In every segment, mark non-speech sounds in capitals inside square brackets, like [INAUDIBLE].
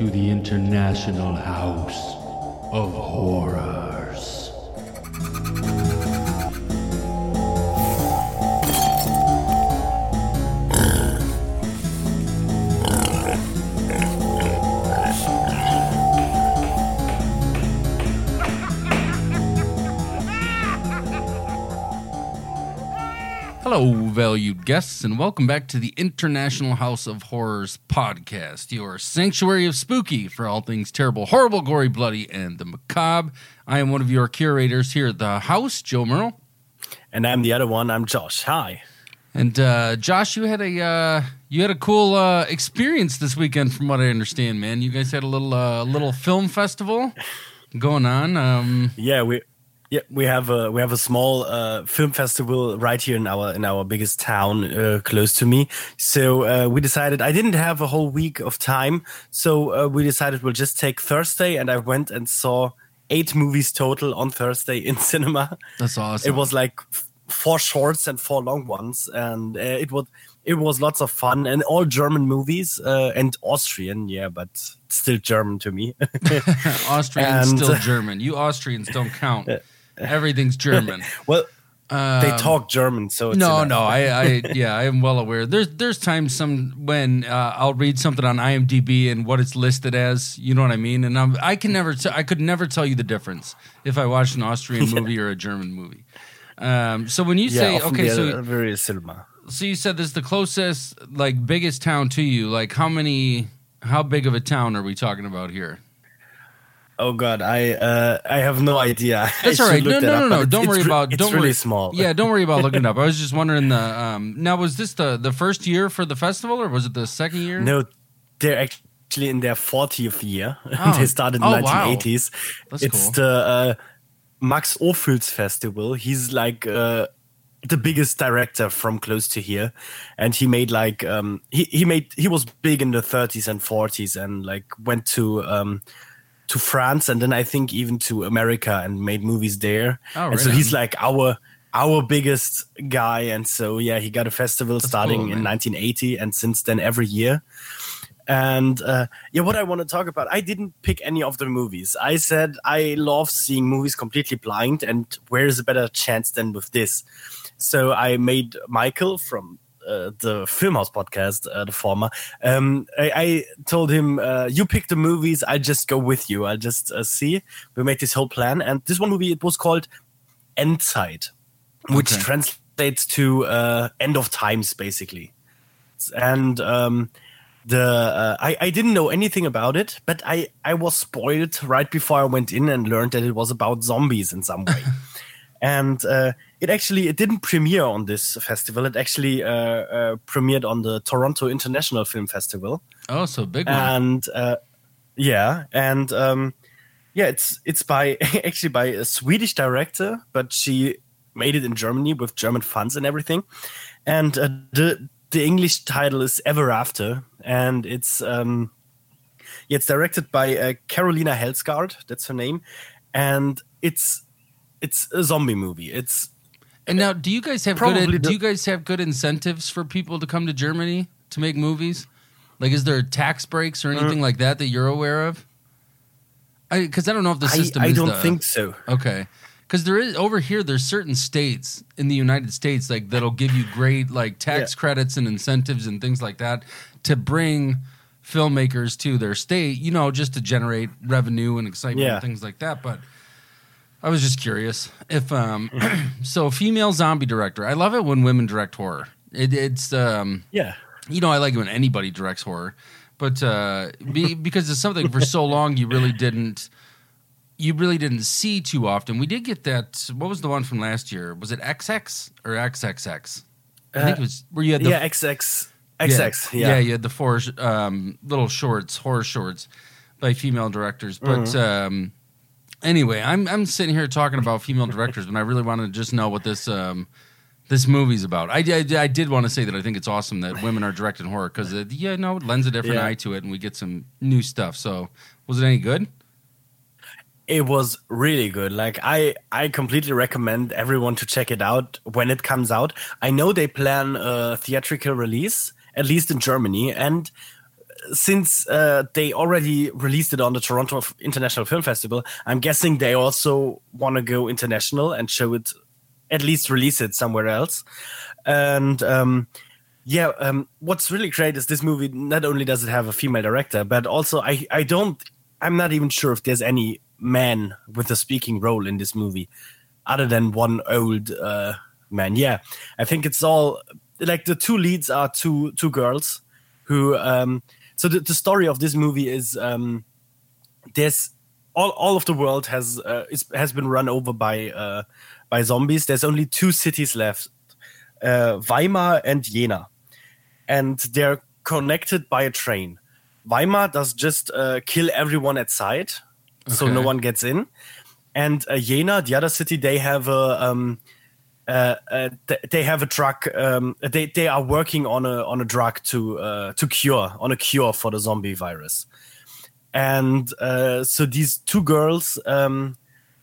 to the International House of Horrors. Valued guests, and welcome back to the International House of Horrors podcast, your sanctuary of spooky for all things terrible, horrible, gory, bloody, and the macabre. I am one of your curators here at the house, Joe Merle. And I'm the other one. I'm Josh. Hi. And uh, Josh, you had a uh, you had a cool uh, experience this weekend, from what I understand, man. You guys had a little uh, little film festival going on. Um, Yeah, we yeah we have a we have a small uh, film festival right here in our in our biggest town uh, close to me. So uh, we decided I didn't have a whole week of time, so uh, we decided we'll just take Thursday, and I went and saw eight movies total on Thursday in [LAUGHS] cinema. that's awesome. It was like four shorts and four long ones, and uh, it was it was lots of fun and all German movies uh, and Austrian, yeah, but still German to me. [LAUGHS] [LAUGHS] Austrian, and- still German. You Austrians don't count. Everything's German. [LAUGHS] well, they Um, talk German, so it's no, no, I, I, yeah, I am well aware. There's, there's times some when uh, I'll read something on IMDb and what it's listed as. You know what I mean? And I'm, I can never, t- I could never tell you the difference if I watched an Austrian [LAUGHS] movie or a German movie. Um, so when you say, often okay, so very cinema. so you said this is the closest, like, biggest town to you. Like, how many, how big of a town are we talking about here? Oh God, I uh, I have no idea. [LAUGHS] That's all right. No, no, no, no. Don't worry about. It's Don't really worry. small. [LAUGHS] Yeah, don't worry about looking it up. I was just wondering the. Um, now, was this the the first year for the festival, or was it the second year? No, they're actually in their 40th year. [LAUGHS] Oh. they started in Oh, the wow. 1980s. That's it's cool. the uh, Max Ophüls Festival. He's like uh, the biggest director from close to here, and he made like um, he he made he was big in the 30s and 40s, and like went to. Um, to France and then I think even to America and made movies there. Oh, and so he's like our our biggest guy. And so yeah he got a festival starting cool, in 1980 and since then every year. And uh, yeah what i want to talk about i didn't pick any of the movies. I said i love seeing movies completely blind and where's a better chance than with this. So i made michael from uh, the Filmhouse podcast, uh, the former. Um, I, I told him, uh, "You pick the movies. I just go with you. I'll just uh, see." We made this whole plan, and this one movie it was called Endzeit, which Okay. translates to uh, "End of Times," basically. And um, the uh, I, I didn't know anything about it, but I I was spoiled right before I went in and learned that it was about zombies in some way. [LAUGHS] and uh, it actually it didn't premiere on this festival. It actually uh, uh, premiered on the Toronto International Film Festival Oh, so big one. and uh, yeah, and um, yeah, it's it's by [LAUGHS] actually by a Swedish director, but she made it in Germany with German funds and everything. And uh, the the English title is Ever After, and it's um, yeah, it's directed by uh, Carolina Hellsgård. That's her name, and it's it's a zombie movie. It's and now, do you guys have probably good? Do you guys have good incentives for people to come to Germany to make movies? Like, is there tax breaks or anything uh, like that that you're aware of? Because I, don't know if the I, system. I is don't the- think so. Okay. Because there is over here, there's certain states in the United States like that'll give you great like tax Yeah. credits and incentives and things like that to bring filmmakers to their state. You know, just to generate revenue and excitement Yeah. and things like that. But I was just curious if um, [CLEARS THROAT] so female zombie director. I love it when women direct horror. It, it's um, Yeah. you know, I like it when anybody directs horror, but uh, be, because it's something for so [LAUGHS] long you really didn't, you really didn't see too often. We did get that. What was the one from last year? Was it XX or XXX? I think it was where you had the Uh, yeah, XX. XX. yeah, Yeah. you had the four um, little shorts, horror shorts by female directors. But Mm-hmm. um, anyway, I'm I'm sitting here talking about female directors, and I really want to just know what this um, this movie's about. I, I, I did want to say that I think it's awesome that women are directing horror because it, yeah, no, it lends a different Yeah. eye to it, and we get some new stuff. So, was it any good? it was really good like i i completely recommend everyone to check it out when it comes out i know they plan a theatrical release at least in germany and since uh, they already released it on the Toronto International Film Festival, I'm guessing they also want to go international and show it, at least release it somewhere else. And um, yeah, um, what's really great is this movie. Not only does it have a female director, but also I I don't I'm not even sure if there's any man with a speaking role in this movie, other than one old uh, man. Yeah, I think it's all like the two leads are two two girls who. Um, so the, the story of this movie is um, there's all, all of the world has uh, is, has been run over by uh, by zombies. There's only two cities left, uh, Weimar and Jena, and they're connected by a train. Weimar does just uh, kill everyone at sight, so no one gets in. And uh, Jena, the other city, they have a um, uh, uh, th- they have a drug. Um, they they are working on a on a drug to uh, to cure on a cure for the zombie virus. And uh, so these two girls um,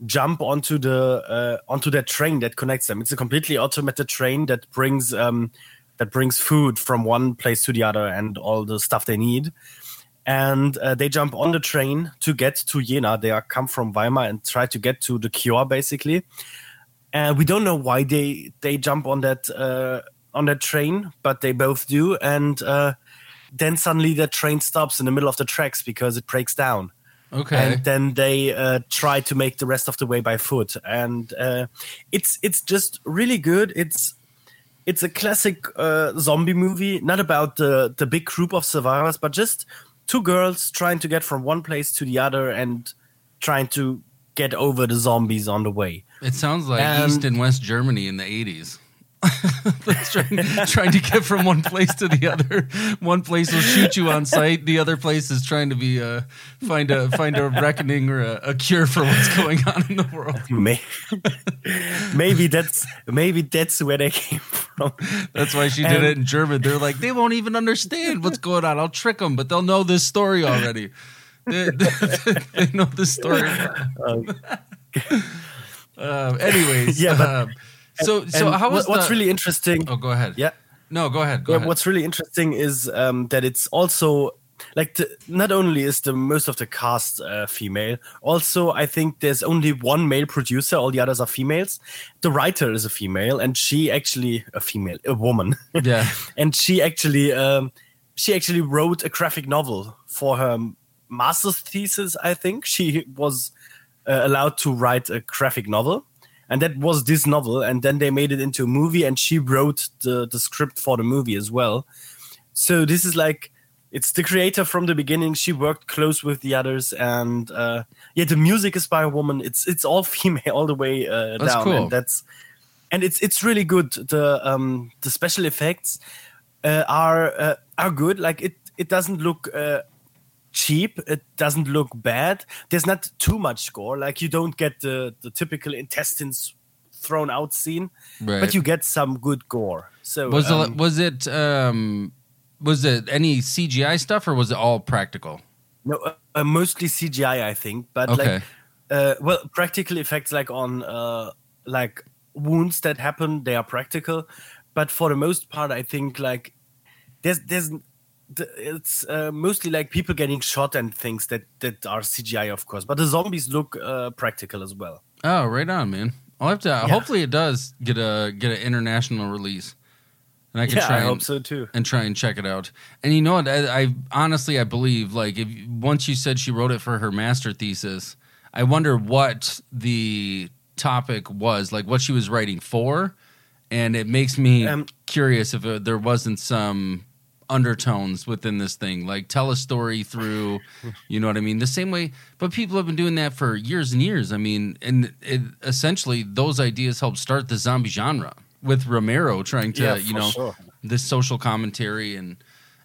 jump onto the uh, onto that train that connects them. It's a completely automated train that brings um, that brings food from one place to the other and all the stuff they need. And they jump on the train to get to Jena. They are come from Weimar and try to get to the cure, basically. And we don't know why they they jump on that uh, on that train, but they both do. And uh, then suddenly the train stops in the middle of the tracks because it breaks down. Okay. and then they uh, try to make the rest of the way by foot. And uh, it's it's just really good. It's it's a classic uh, zombie movie. Not about the the big group of survivors but just two girls trying to get from one place to the other and trying to get over the zombies on the way It sounds like And- East and West Germany in the 80s. [LAUGHS] Trying, trying to get from one place to the other. One place will shoot you on sight. The other place is trying to be uh, find a find a reckoning or a, a cure for what's going on in the world. [LAUGHS] May- maybe that's maybe that's where they came from That's why she did And- it in German. They're like they won't even understand what's going on. I'll trick them, but they'll know this story already. They, [LAUGHS] they know this story. Um, anyways, [LAUGHS] Yeah, but- um, so so And how was what's the- really interesting Oh, go ahead. yeah No, go ahead. Go Yeah, ahead. what's really interesting is um, that it's also like the, not only is the most of the cast uh, female, also I think there's only one male producer, all the others are females. The writer is a female, and she actually a female, a woman, [LAUGHS] Yeah. and she actually um, she actually wrote a graphic novel for her master's thesis. I think she was uh, allowed to write a graphic novel. And that was this novel. And then they made it into a movie and she wrote the, the script for the movie as well. So this is like it's the creator from the beginning. She worked close with the others. And uh yeah the music is by a woman. It's it's all [LAUGHS] female all the way uh, That's down. Cool. and that's and it's it's really good. The um the special effects uh, are uh, are good. Like it it doesn't look uh cheap it doesn't look bad there's not too much gore like you don't get the the typical intestines thrown out scene Right. but you get some good gore so was um, it was it um was it any CGI stuff or was it all practical? no uh, uh, mostly cgi i think but Okay. like uh well practical effects like on uh like wounds that happen they are practical but for the most part i think like there's there's the- it's uh, mostly like people getting shot and things that that are cgi of course but the zombies look uh, practical as well Oh, right on, man. I'll have to. Hopefully, it does get a get an international release, and I can yeah try i and, hope so too and try and check it out. And you know what? I, I honestly I believe like if once you said she wrote it for her master thesis, I wonder what the topic was, like what she was writing for, and it makes me Um, curious if uh there wasn't some undertones within this thing. Like tell a story through you know what i mean? The same way but people have been doing that for years and years. I mean and it, essentially those ideas helped start the zombie genre with romero trying to Yeah, you know sure. this social commentary and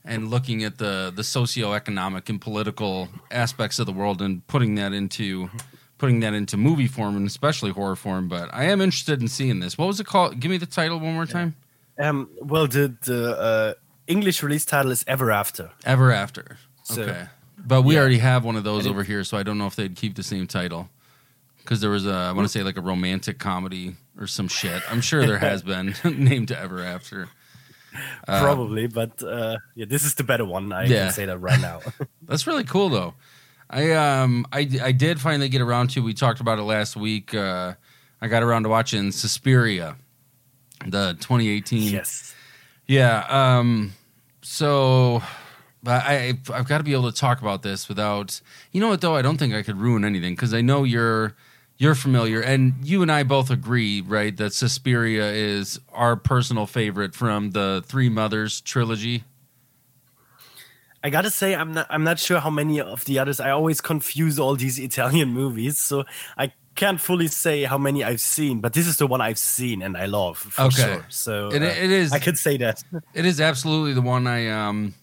and looking at the the socioeconomic and political aspects of the world and putting that into putting that into movie form and especially horror form. But i am interested in seeing this. What was it called? Give me the title one more time. Um well the the uh english release title is ever after ever after So- okay but we Yeah. already have one of those over here so i don't know if they'd keep the same title because there was a i want to say like a romantic comedy or some shit i'm sure there has been [LAUGHS] named ever after Probably, but uh, yeah, this is the better one. I Yeah. can say that right now. [LAUGHS] That's really cool, though. I um I I did finally get around to. We talked about it last week. Uh, I got around to watching Suspiria, the 2018. yes. Yeah. Um. So, but I I've got to be able to talk about this without. You know what though? I don't think I could ruin anything because I know you're you're familiar, and you and I both agree, right, that Suspiria is our personal favorite from the Three Mothers trilogy. I gotta say, I'm not. I'm not sure how many of the others. I always confuse all these Italian movies, so I can't fully say how many I've seen. But this is the one I've seen and I love for Okay. sure. So It- uh, it is- I could say that. [LAUGHS] It is absolutely the one I um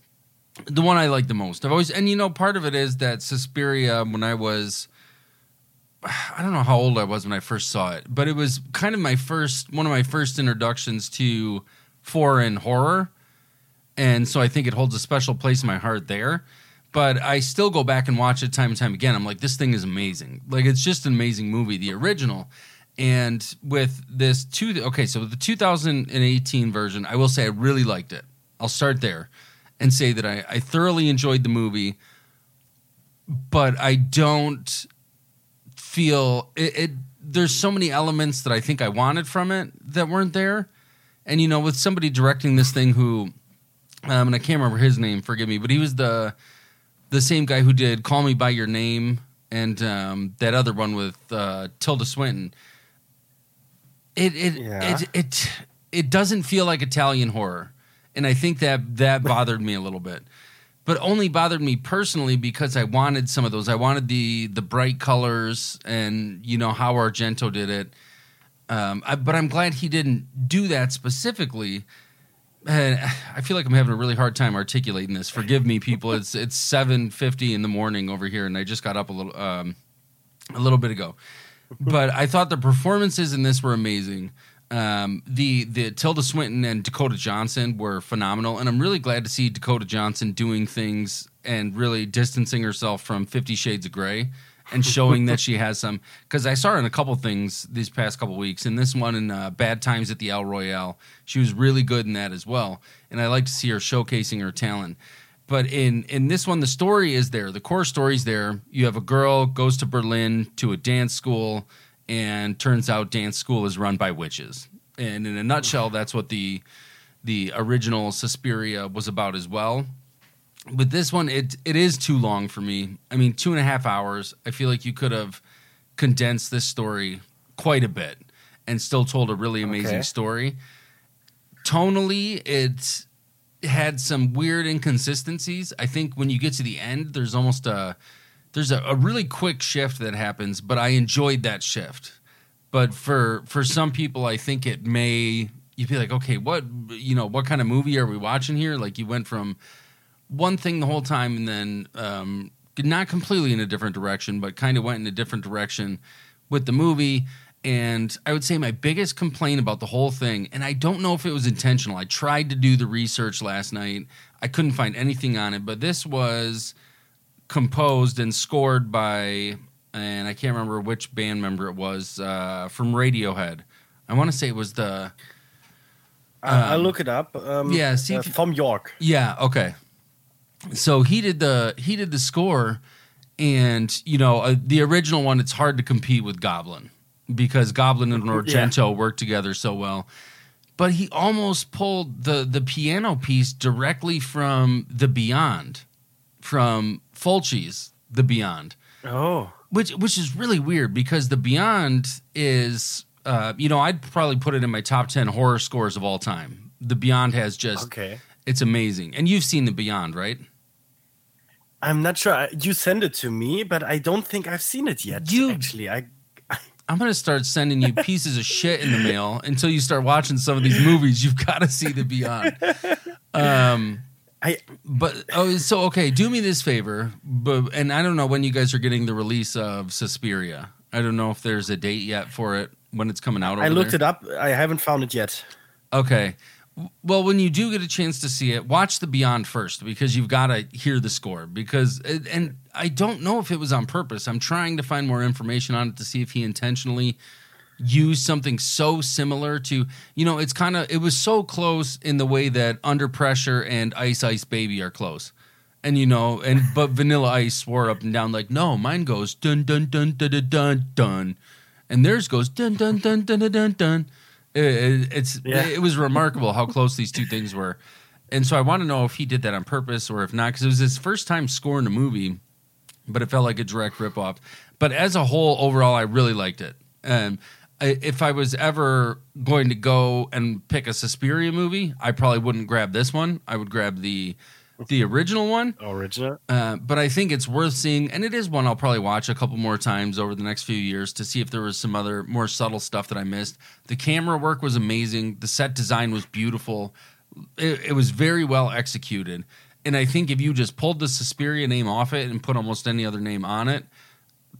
the one I like the most. I've always and you know part of it is that Suspiria when I was [SIGHS] I don't know how old I was when I first saw it, but it was kind of my first one of my first introductions to foreign horror. And so I think it holds a special place in my heart there. But I still go back and watch it time and time again. I'm like, this thing is amazing. Like it's just an amazing movie, the original. And with this two okay, so the 2018 version, I will say I really liked it. I'll start there and say that I, I thoroughly enjoyed the movie, but I don't feel it, it there's so many elements that I think I wanted from it that weren't there. And you know, with somebody directing this thing who um, and I can't remember his name, forgive me, but he was the the same guy who did Call Me by Your Name and um, that other one with uh, Tilda Swinton. It it, Yeah. it it it doesn't feel like Italian horror, and I think that that bothered me a little bit. But only bothered me personally because I wanted some of those. I wanted the the bright colors and you know how Argento did it. Um, I, but I'm glad he didn't do that specifically. And I feel like I'm having a really hard time articulating this. Forgive me, people. It's it's seven fifty in the morning over here, and I just got up a little um, a little bit ago. But I thought the performances in this were amazing. Um, the the Tilda Swinton and Dakota Johnson were phenomenal, and I'm really glad to see Dakota Johnson doing things and really distancing herself from Fifty Shades of Grey and showing that she has some. Because I saw her in a couple things these past couple weeks, and this one in uh, Bad Times at the El Royale, she was really good in that as well, and I like to see her showcasing her talent. But in in this one, the story is there. The core story's there. You have a girl goes to Berlin to a dance school, and turns out dance school is run by witches. And in a nutshell, that's what the the original Suspiria was about as well. But this one, it it is too long for me. I mean, two and a half hours. I feel like you could have condensed this story quite a bit and still told a really amazing Okay. story. Tonally, it had some weird inconsistencies. I think when you get to the end, there's almost a there's a, a really quick shift that happens, but I enjoyed that shift. But for for some people, I think it may you'd be like, okay, what you know, what kind of movie are we watching here? Like you went from one thing the whole time, and then um, not completely in a different direction, but kind of went in a different direction with the movie. And I would say my biggest complaint about the whole thing, and I don't know if it was intentional. I tried to do the research last night. I couldn't find anything on it, but this was composed and scored by, and I can't remember which band member it was uh, from Radiohead. I want to say it was the I- I'll look it up. Um, Um, yeah, see uh, Thom Yorke. Yeah, okay. So he did the he did the score, and you know uh, the original one. It's hard to compete with Goblin because Goblin and Argento work together so well. But he almost pulled the the piano piece directly from the Beyond, from Fulci's The Beyond Oh, which which is really weird because the Beyond is uh, you know I'd probably put it in my top ten horror scores of all time. The Beyond has just okay. It's amazing, and you've seen the Beyond, right? I'm not sure. You send it to me, but I don't think I've seen it yet. You- actually, I I'm gonna start sending you pieces of shit in the mail until you start watching some of these movies. You've got to see the Beyond. Um, I but oh, so okay, do me this favor, but and I don't know when you guys are getting the release of Suspiria. I don't know if there's a date yet for it when it's coming out. Over I looked there. it up. I haven't found it yet. Okay. Well, when you do get a chance to see it, watch the Beyond first because you've got to hear the score. Because and I don't know if it was on purpose. I'm trying to find more information on it to see if he intentionally use something so similar to you know it's kind of it was so close in the way that under pressure and ice ice baby are close and you know and but vanilla ice swore up and down like no mine goes dun dun dun dun dun dun, dun. and theirs goes dun dun dun dun dun dun dun It- it- it's Yeah. it was remarkable how close these two things were and so i want to know if he did that on purpose or if not because it was his first time scoring a movie but it felt like a direct ripoff. But as a whole, overall, I really liked it. Um, if I was ever going to go and pick a Suspiria movie, I probably wouldn't grab this one. I would grab the the original one. Original. Uh, but I think it's worth seeing, and it is one I'll probably watch a couple more times over the next few years to see if there was some other more subtle stuff that I missed. The camera work was amazing. The set design was beautiful. It, it was very well executed. And I think if you just pulled the Suspiria name off it and put almost any other name on it,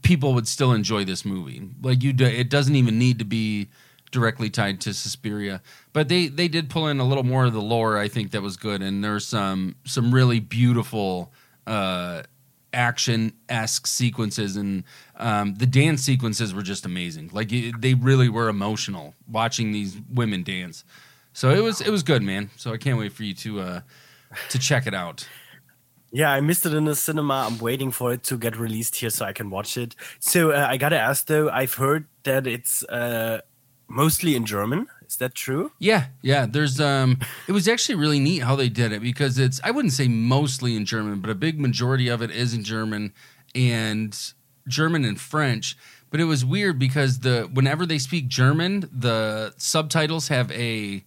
people would still enjoy this movie. Like you, do, it doesn't even need to be directly tied to Suspiria. But they they did pull in a little more of the lore. I think that was good, and there's some some really beautiful uh, action esque sequences, and um, the dance sequences were just amazing. Like it, they really were emotional watching these women dance. So it was it was good, man. So I can't wait for you to uh, to check it out. Yeah, I missed it in the cinema. I'm waiting for it to get released here so I can watch it. So uh, I gotta ask though, I've heard that it's uh, mostly in German. Is that true? Yeah, yeah. There's um it was actually really neat how they did it because it's I wouldn't say mostly in German, but a big majority of it is in German and German and French. But it was weird because the whenever they speak German, the subtitles have a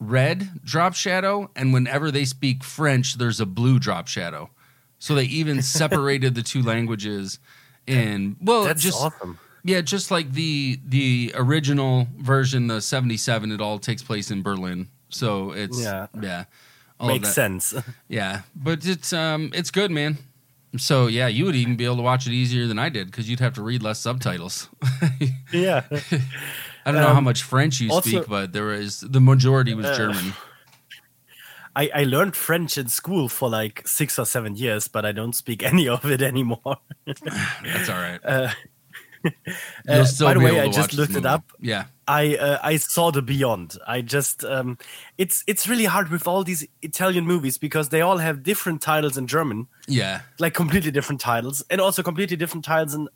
red drop shadow, and whenever they speak French, there's a blue drop shadow. So they even [LAUGHS] separated the two languages in well That's just awesome. Yeah, just like the the original version, the '77, it all takes place in Berlin. So it's yeah, Yeah. Makes sense. [LAUGHS] Yeah, but it's um it's good, man. So yeah, you would even be able to watch it easier than I did because you'd have to read less subtitles. [LAUGHS] yeah. [LAUGHS] I don't know how Um, much French you also- speak, but there is the majority was Uh, German. I, I learned French in school for like six or seven years, but I don't speak any of it anymore. [SIGHS] That's all right. Uh, uh, by the way, I just looked it up. Yeah, I uh, I saw the Beyond. I just um, it's it's really hard with all these Italian movies because they all have different titles in German, yeah, like completely different titles, and also completely different titles in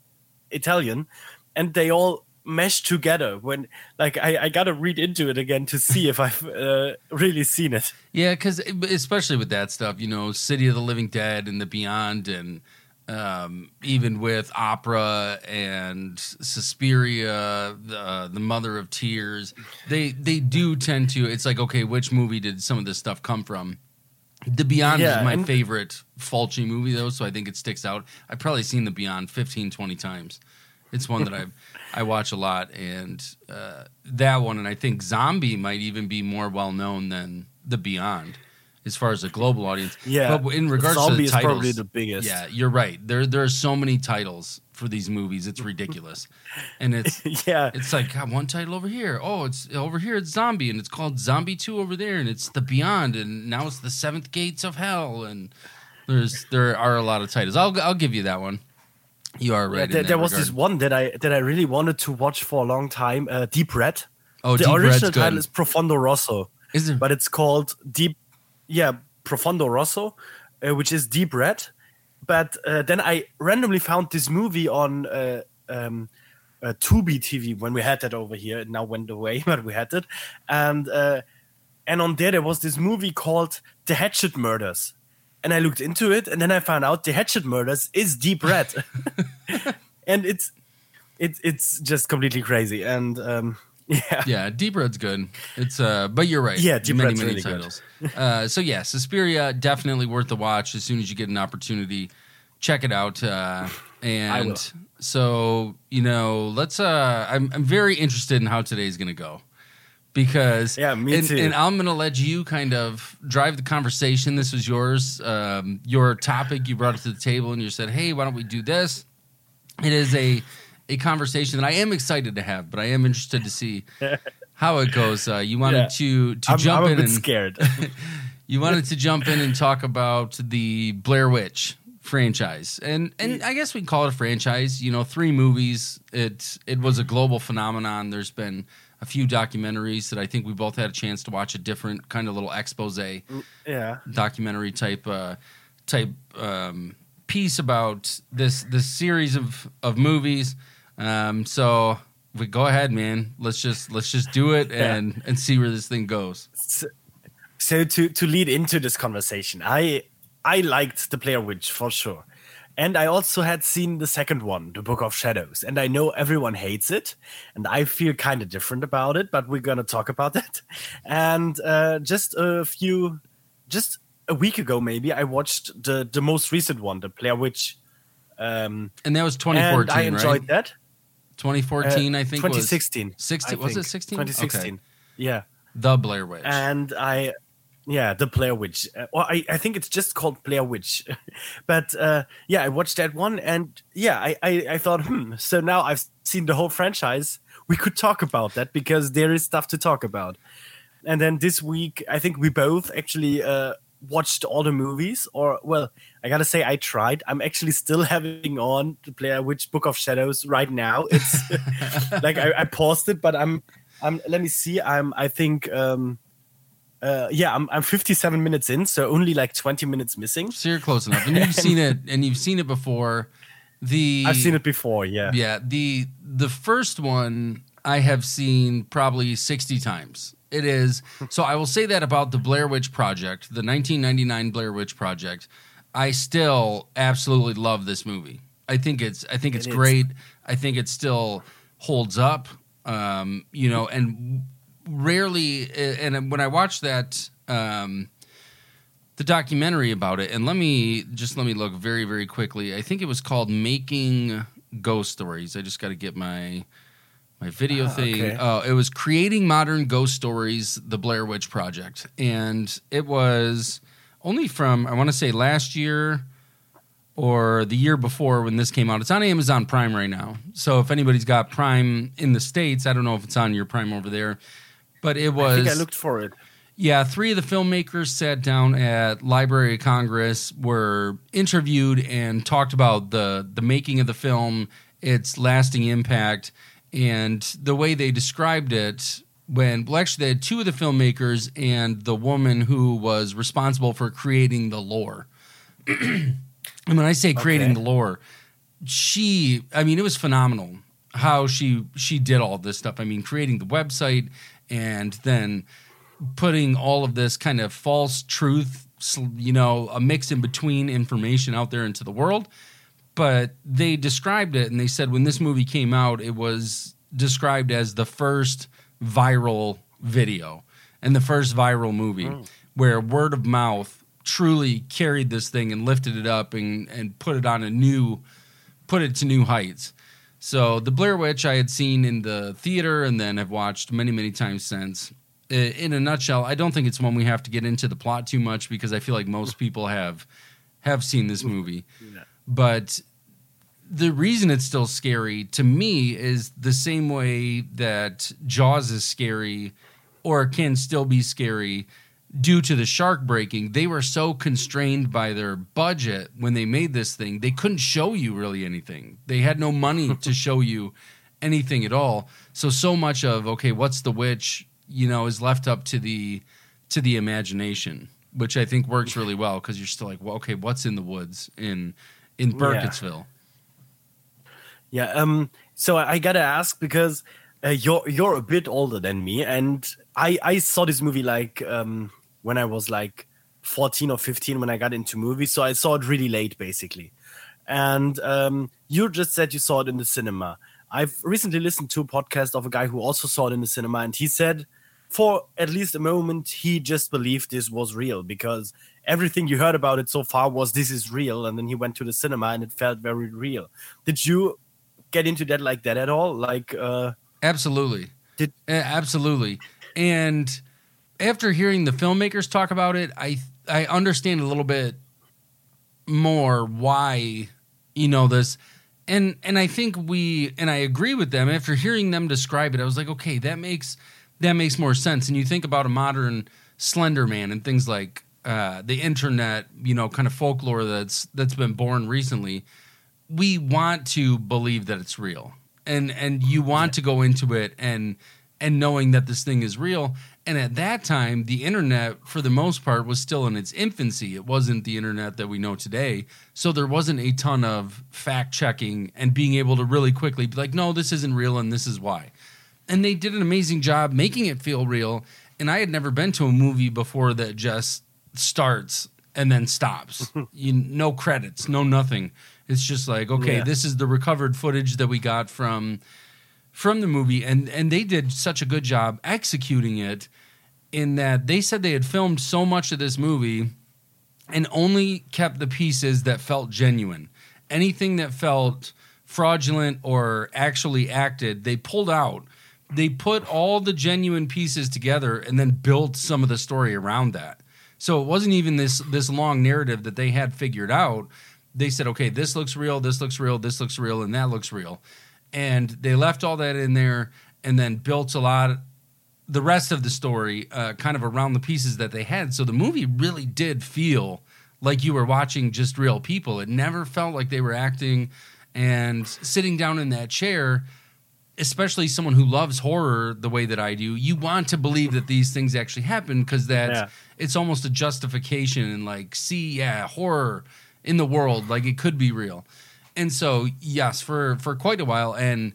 Italian, and they all mesh together. When like I, I gotta read into it again to see if I've uh, really seen it. Yeah, because especially with that stuff, you know, City of the Living Dead and the Beyond, and um, even with opera and Suspiria, the, uh, the Mother of Tears, they they do tend to. It's like, okay, which movie did some of this stuff come from? The Beyond Yeah, is my and- favorite Fulci movie, though, so I think it sticks out. I've probably seen The Beyond 15, 20 times. It's one that [LAUGHS] I I watch a lot, and uh, that one, and I think Zombie might even be more well known than The Beyond, as far as a global audience. Yeah, but in regards Zombie to the is titles, probably the biggest. Yeah, you're right. There there are so many titles for these movies. It's ridiculous, and it's [LAUGHS] yeah, it's like God, one title over here. Oh, it's over here. It's Zombie, and it's called Zombie Two over there, and it's The Beyond, and now it's the Seventh Gates of Hell, and there's there are a lot of titles. I'll I'll give you that one. You are right. Yeah, there, there was regard. this one that I that I really wanted to watch for a long time. Uh, Deep Red. Oh, the Deep original Red's good. title is Profondo Rosso, Is it? but it's called Deep. Yeah, Profondo Rosso, uh, which is Deep Red. But uh, then I randomly found this movie on uh, um, uh, Tubi TV when we had that over here. It now went away, [LAUGHS] but we had it, and uh, and on there there was this movie called The Hatchet Murders. And I looked into it, and then I found out The Hatchet Murders is Deep Red, [LAUGHS] [LAUGHS] and it's it's it's just completely crazy. And um, [LAUGHS] yeah, yeah, Deep Red's good. It's uh, but you're right. Yeah, Deep many Red's many really good. titles. uh, so yeah, Suspiria definitely worth the watch as soon as you get an opportunity. Check it out. Uh, [SIGHS] and so you know, let's. Uh, I'm I'm very interested in how today's gonna go because Yeah, me and, too. And I'm gonna let you kind of drive the conversation. This was yours, um, your topic. You brought it to the table and you said, "Hey, why don't we do this?" It is a a conversation that I am excited to have, but I am interested to see [LAUGHS] how it goes. Uh, you wanted Yeah. to to I'm, jump I'm a in bit and scared. [LAUGHS] you wanted to jump in and talk about the Blair Witch franchise, and and I guess we can call it a franchise. You know, three movies. It it was a global phenomenon. There's been a few documentaries that I think we both had a chance to watch. A different kind of little expose Yeah. documentary type uh, type um, piece about this this series of of movies. Um, so we go ahead, man. Let's just let's just do it Yeah. and and see where this thing goes. So, so to to lead into this conversation, I I liked the Blair Witch for sure. And I also had seen the second one, The Book of Shadows, and I know everyone hates it, and I feel kind of different about it, but we're gonna talk about [LAUGHS] that. And uh, just a few, just a week ago, maybe I watched the the most recent one, The Blair Witch, um, And that was and 2014, I enjoyed right? that. 2014, Uh, I think 2016. was 16 I was it 16? 2016. Yeah. The Blair Witch. and I, yeah, the Blair Witch. Uh, well, I, I think it's just called Blair Witch, [LAUGHS] but uh, yeah, I watched that one, and yeah, I, I, I thought, hmm. So now I've seen the whole franchise. We could talk about that because there is stuff to talk about. And then this week, I think we both actually uh, watched all the movies. Or well, I gotta say, I tried. I'm actually still [LAUGHS] having on the Blair Witch Book of Shadows right now. It's [LAUGHS] like I, I paused it, but I'm I'm let me see. I'm I think um uh yeah, I'm I'm 57 minutes in, so only like 20 minutes missing. so you're close enough. And you've seen it and you've seen it before. The I've seen it before, yeah. Yeah, the the first one I have seen probably 60 times. It is so I will say that about the Blair Witch Project, the 1999 Blair Witch Project. I still absolutely love this movie. I think it's I think it's It is. great. I think it still holds up. Um, you know, and rarely and when I watched that um the documentary about it and let me just let me look very very quickly i think it was called making ghost stories i just got to get my my video Ah, thing okay. uh, it was creating modern ghost stories the blair witch project and it was only from i want to say last year or the year before when this came out it's on amazon prime right now so if anybody's got prime in the states i don't know if it's on your prime over there but it was I think I looked for it. yeah, three of the filmmakers sat down at Library of Congress, were interviewed, and talked about the the making of the film, its lasting impact, and the way they described it. When well, actually, they had two of the filmmakers and the woman who was responsible for creating the lore. [CLEARS THROAT] and when I say creating Okay. the lore, she, I mean, it was phenomenal how she she did all this stuff. I mean, creating the website and then putting all of this kind of false truth, you know, a mix in between information out there into the world. But they described it and they said when this movie came out, it was described as the first viral video and the first viral movie hmm. where word of mouth truly carried this thing and lifted it up and, and put it on a new, put it to new heights. So the Blair Witch I had seen in the theater and then have watched many, many times since. In a nutshell, I don't think it's one we have to get into the plot too much because I feel like most people have have seen this movie. Yeah. But the reason it's still scary to me is the same way that Jaws is scary or can still be scary due to the shark breaking. They were so constrained by their budget when they made this thing, they couldn't show you really anything. They had no money to [LAUGHS] show you anything at all. So so much of okay, what's the witch, you know, is left up to the to the imagination, which I think works really well because you're still like, well, okay, what's in the woods in in Yeah. Burkittsville? Yeah. Um. So I, I gotta ask because uh, you're you're a bit older than me, and I I saw this movie like um when I was like 14 or 15 when I got into movies. So I saw it really late, basically. And um, you just said you saw it in the cinema. I've recently listened to a podcast of a guy who also saw it in the cinema, and he said, for at least a moment, he just believed this was real because everything you heard about it so far was this is real. And then he went to the cinema and it felt very real. Did you get into that like that at all? Like, uh, Absolutely. Did- absolutely. And after hearing the filmmakers talk about it, I I understand a little bit more why you know this. And and I think we and I agree with them after hearing them describe it. I was like, okay, that makes that makes more sense. And you think about a modern Slender Man and things like uh, the internet, you know, kind of folklore that's that's been born recently, we want to believe that it's real, and and you want to go into it and and knowing that this thing is real. And at that time, the internet, for the most part, was still in its infancy. It wasn't the internet that we know today. So there wasn't a ton of fact checking and being able to really quickly be like, no, this isn't real and this is why. And they did an amazing job making it feel real. And I had never been to a movie before that just starts and then stops. [LAUGHS] you, no credits, no nothing. It's just like, okay, Yeah. this is the recovered footage that we got from from the movie and and they did such a good job executing it in that they said they had filmed so much of this movie and only kept the pieces that felt genuine anything that felt fraudulent or actually acted they pulled out they put all the genuine pieces together and then built some of the story around that so it wasn't even this this long narrative that they had figured out. They said okay this looks real this looks real this looks real and that looks real. And they left all that in there and then built a lot the rest of the story uh, kind of around the pieces that they had. So the movie really did feel like you were watching just real people. It never felt like they were acting and sitting down in that chair especially someone who loves horror the way that I do you want to believe that these things actually happen because that's Yeah. it's almost a justification and like see yeah horror in the world like it could be real and so yes for for quite a while and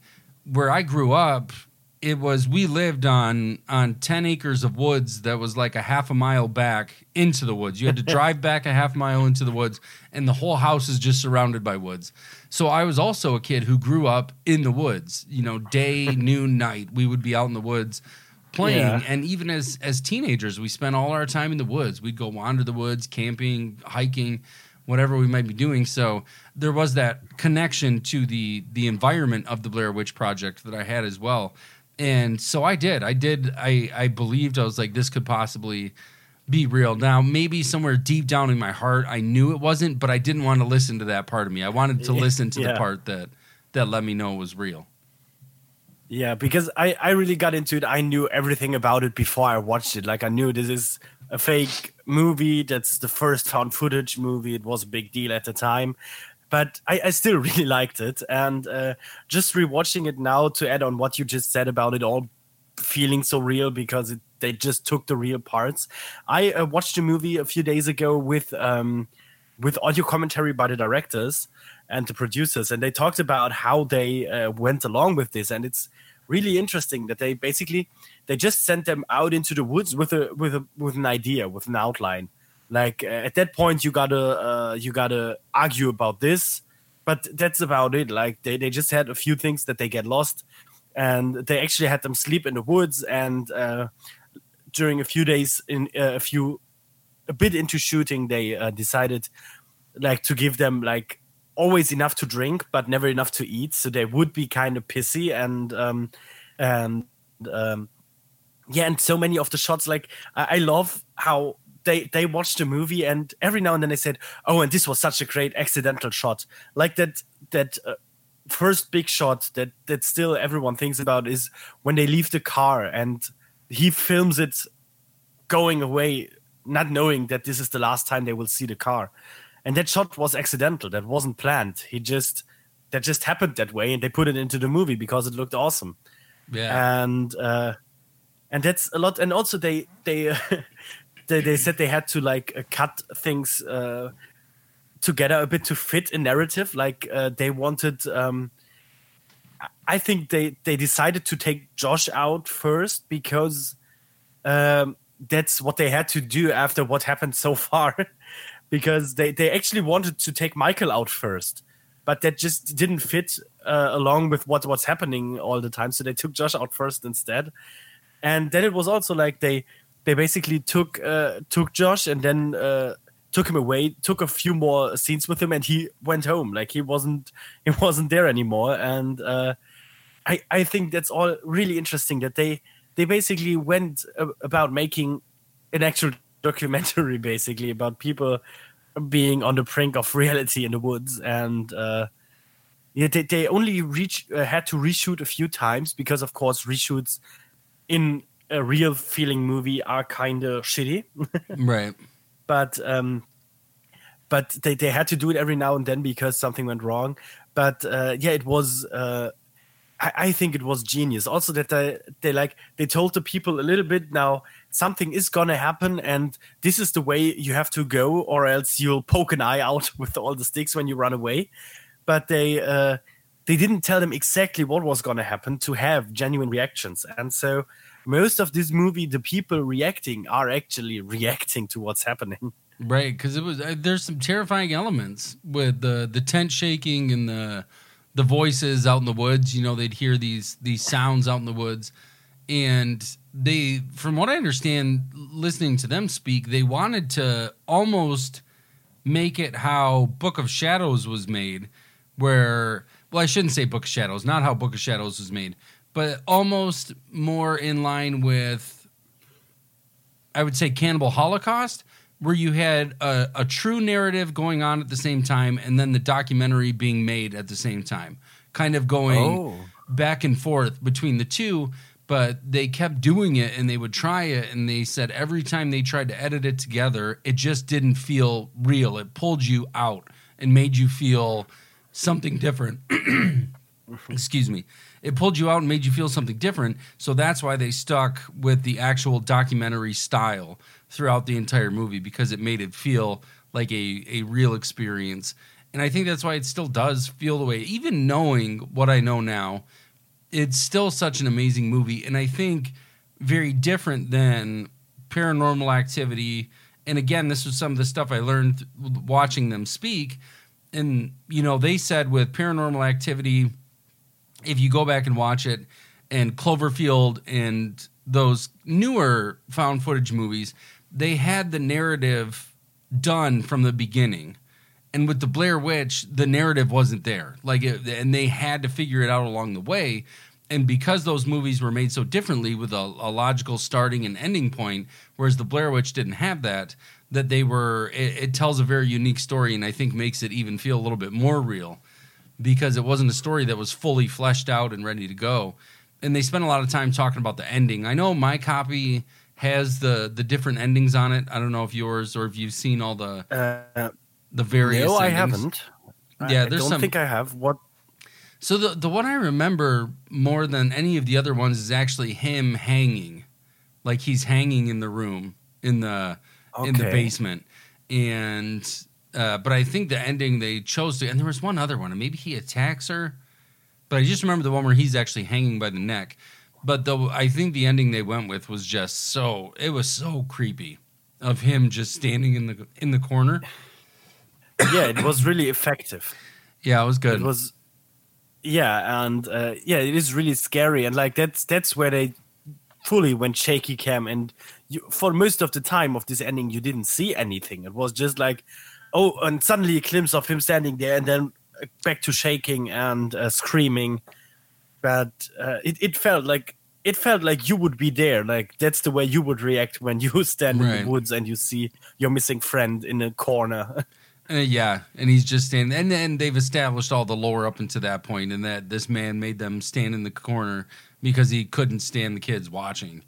where i grew up it was we lived on on 10 acres of woods that was like a half a mile back into the woods. You had to [LAUGHS] drive back a half mile into the woods and the whole house is just surrounded by woods. So i was also a kid who grew up in the woods you know day [LAUGHS] noon night. We would be out in the woods playing. Yeah. and even as as teenagers we spent all our time in the woods. We'd go wander the woods camping hiking whatever we might be doing. So there was that connection to the the environment of the blair witch project that i had as well and so i did i did i i believed i was like this could possibly be real now maybe somewhere deep down in my heart i knew it wasn't but i didn't want to listen to that part of me i wanted to [LAUGHS] listen to the part that that let me know it was real Yeah, because I, I really got into it. I knew everything about it before I watched it. Like I knew this is a fake movie. That's the first found footage movie. It was a big deal at the time, but I, I still [LAUGHS] really liked it. And uh, just rewatching it now to add on what you just said about it all feeling so real because it, they just took the real parts. I uh, watched a movie a few days ago with um, with audio commentary by the directors and the producers, and they talked about how they uh, went along with this, and it's really interesting that they basically they just sent them out into the woods with a with a with an idea with an outline. Like uh, at that point, you gotta uh, you gotta argue about this, but that's about it. Like they they just had a few things that they get lost, and they actually had them sleep in the woods and. Uh, during a few days in uh, a few a bit into shooting they uh, decided like to give them like always enough to drink but never enough to eat so they would be kind of pissy and um and um yeah and so many of the shots like i, I love how they they watched the movie and every now and then they said oh and this was such a great accidental shot. Like that that uh, first big shot that that still everyone thinks about is when they leave the car and he films it going away not knowing that this is the last time they will see the car. And that shot was accidental. That wasn't planned. He just that just happened that way and they put it into the movie because it looked awesome. Yeah. And uh and that's a lot. And also they they [LAUGHS] they, they said they had to like uh, cut things uh together a bit to fit a narrative like uh, they wanted um I think they they decided to take Josh out first because um, that's what they had to do after what happened so [LAUGHS] far. because they they actually wanted to take Michael out first, but that just didn't fit uh, along with what what's happening all the time. So they took Josh out first instead, and then it was also like they they basically took uh, took Josh and then. Uh, took him away took a few more scenes with him and he went home like he wasn't [LAUGHS] he wasn't there anymore and uh I, I think that's all really interesting that they they basically went about making an actual [LAUGHS] documentary basically about people being on the brink of reality in the woods and uh yeah they, they only reach uh, had to reshoot a few times because of course reshoots in a real feeling movie are kind of shitty [LAUGHS] right but um, but they, they had to do it every now and then because something went wrong. But uh, yeah, it was. Uh, I, I think it was genius. Also, that they they like they told the people a little bit now something is gonna happen, and this is the way you have to go, or else you'll poke an eye out [LAUGHS] with all the sticks when you run away. But they uh, they didn't tell them exactly what was gonna happen to have genuine reactions, and so most of this movie, the people reacting are actually [LAUGHS] reacting to what's happening. Right, because it was uh, there's some terrifying elements with the the tent shaking and the the voices out in the woods. You know, they'd hear these these sounds out in the woods, and they, from what I understand, listening to them speak, they wanted to almost make it how Book of Shadows was made, where well, I shouldn't say Book of Shadows, not how Book of Shadows was made, but almost more in line with, I would say, Cannibal Holocaust where you had a, a, true narrative going on at the same time and then the documentary being made at the same time, kind of going Oh. back and forth between the two. But they kept doing it and they would try it. And they said every time they tried to edit it together, it just didn't feel real. It pulled you out and made you feel something different. [CLEARS THROAT] Excuse me. It pulled you out and made you feel something different. So that's why they stuck with the actual documentary style throughout the entire movie because it made it feel like a, a real experience. And I think that's why it still does feel the way, even knowing what I know now, it's still such an amazing movie. And I think very different than paranormal activity. And again, this was some of the stuff I learned watching them speak. And, you know, they said with paranormal activity, if you go back and watch it, and Cloverfield and those newer found footage movies, they had the narrative done from the beginning. And with the Blair Witch, the narrative wasn't there. Like, it, and they had to figure it out along the way. And because those movies were made so differently with a, a logical starting and ending point, whereas the Blair Witch didn't have that, that they were, it, it tells a very unique story and I think makes it even feel a little bit more real because it wasn't a story that was fully fleshed out and ready to go. And they spent a lot of time talking about the ending. I know my copy has the the different endings on it. I don't know if yours or if you've seen all the Uh, the various. no, I endings. haven't. Yeah, I there's don't some- think I have. What? So the the one I remember more than any of the other ones is actually him hanging, like he's hanging in the room in the in the basement, and uh, but I think the ending they chose to, and there was one other one, and maybe he attacks her, but I just remember the one where he's actually hanging by the neck. But the I think the ending they went with was just so it was so creepy of him just standing in the in the corner. Yeah, it was really effective. Yeah, it was good. It was, yeah, and uh, yeah, it is really scary, and like that's that's where they fully went shaky cam, and you, for most of the time of this ending, you didn't see anything. It was just like, oh, and suddenly a glimpse of him standing there, and then back to shaking and uh, screaming. But uh, it it felt like it felt like you would be there. Like that's the way you would react when [LAUGHS] you stand in the woods and you see your missing friend in a corner. [LAUGHS] Uh, yeah, and he's just standing, and then they've established all the lore up until that point, and that this man made them stand in the corner because he couldn't stand the kids watching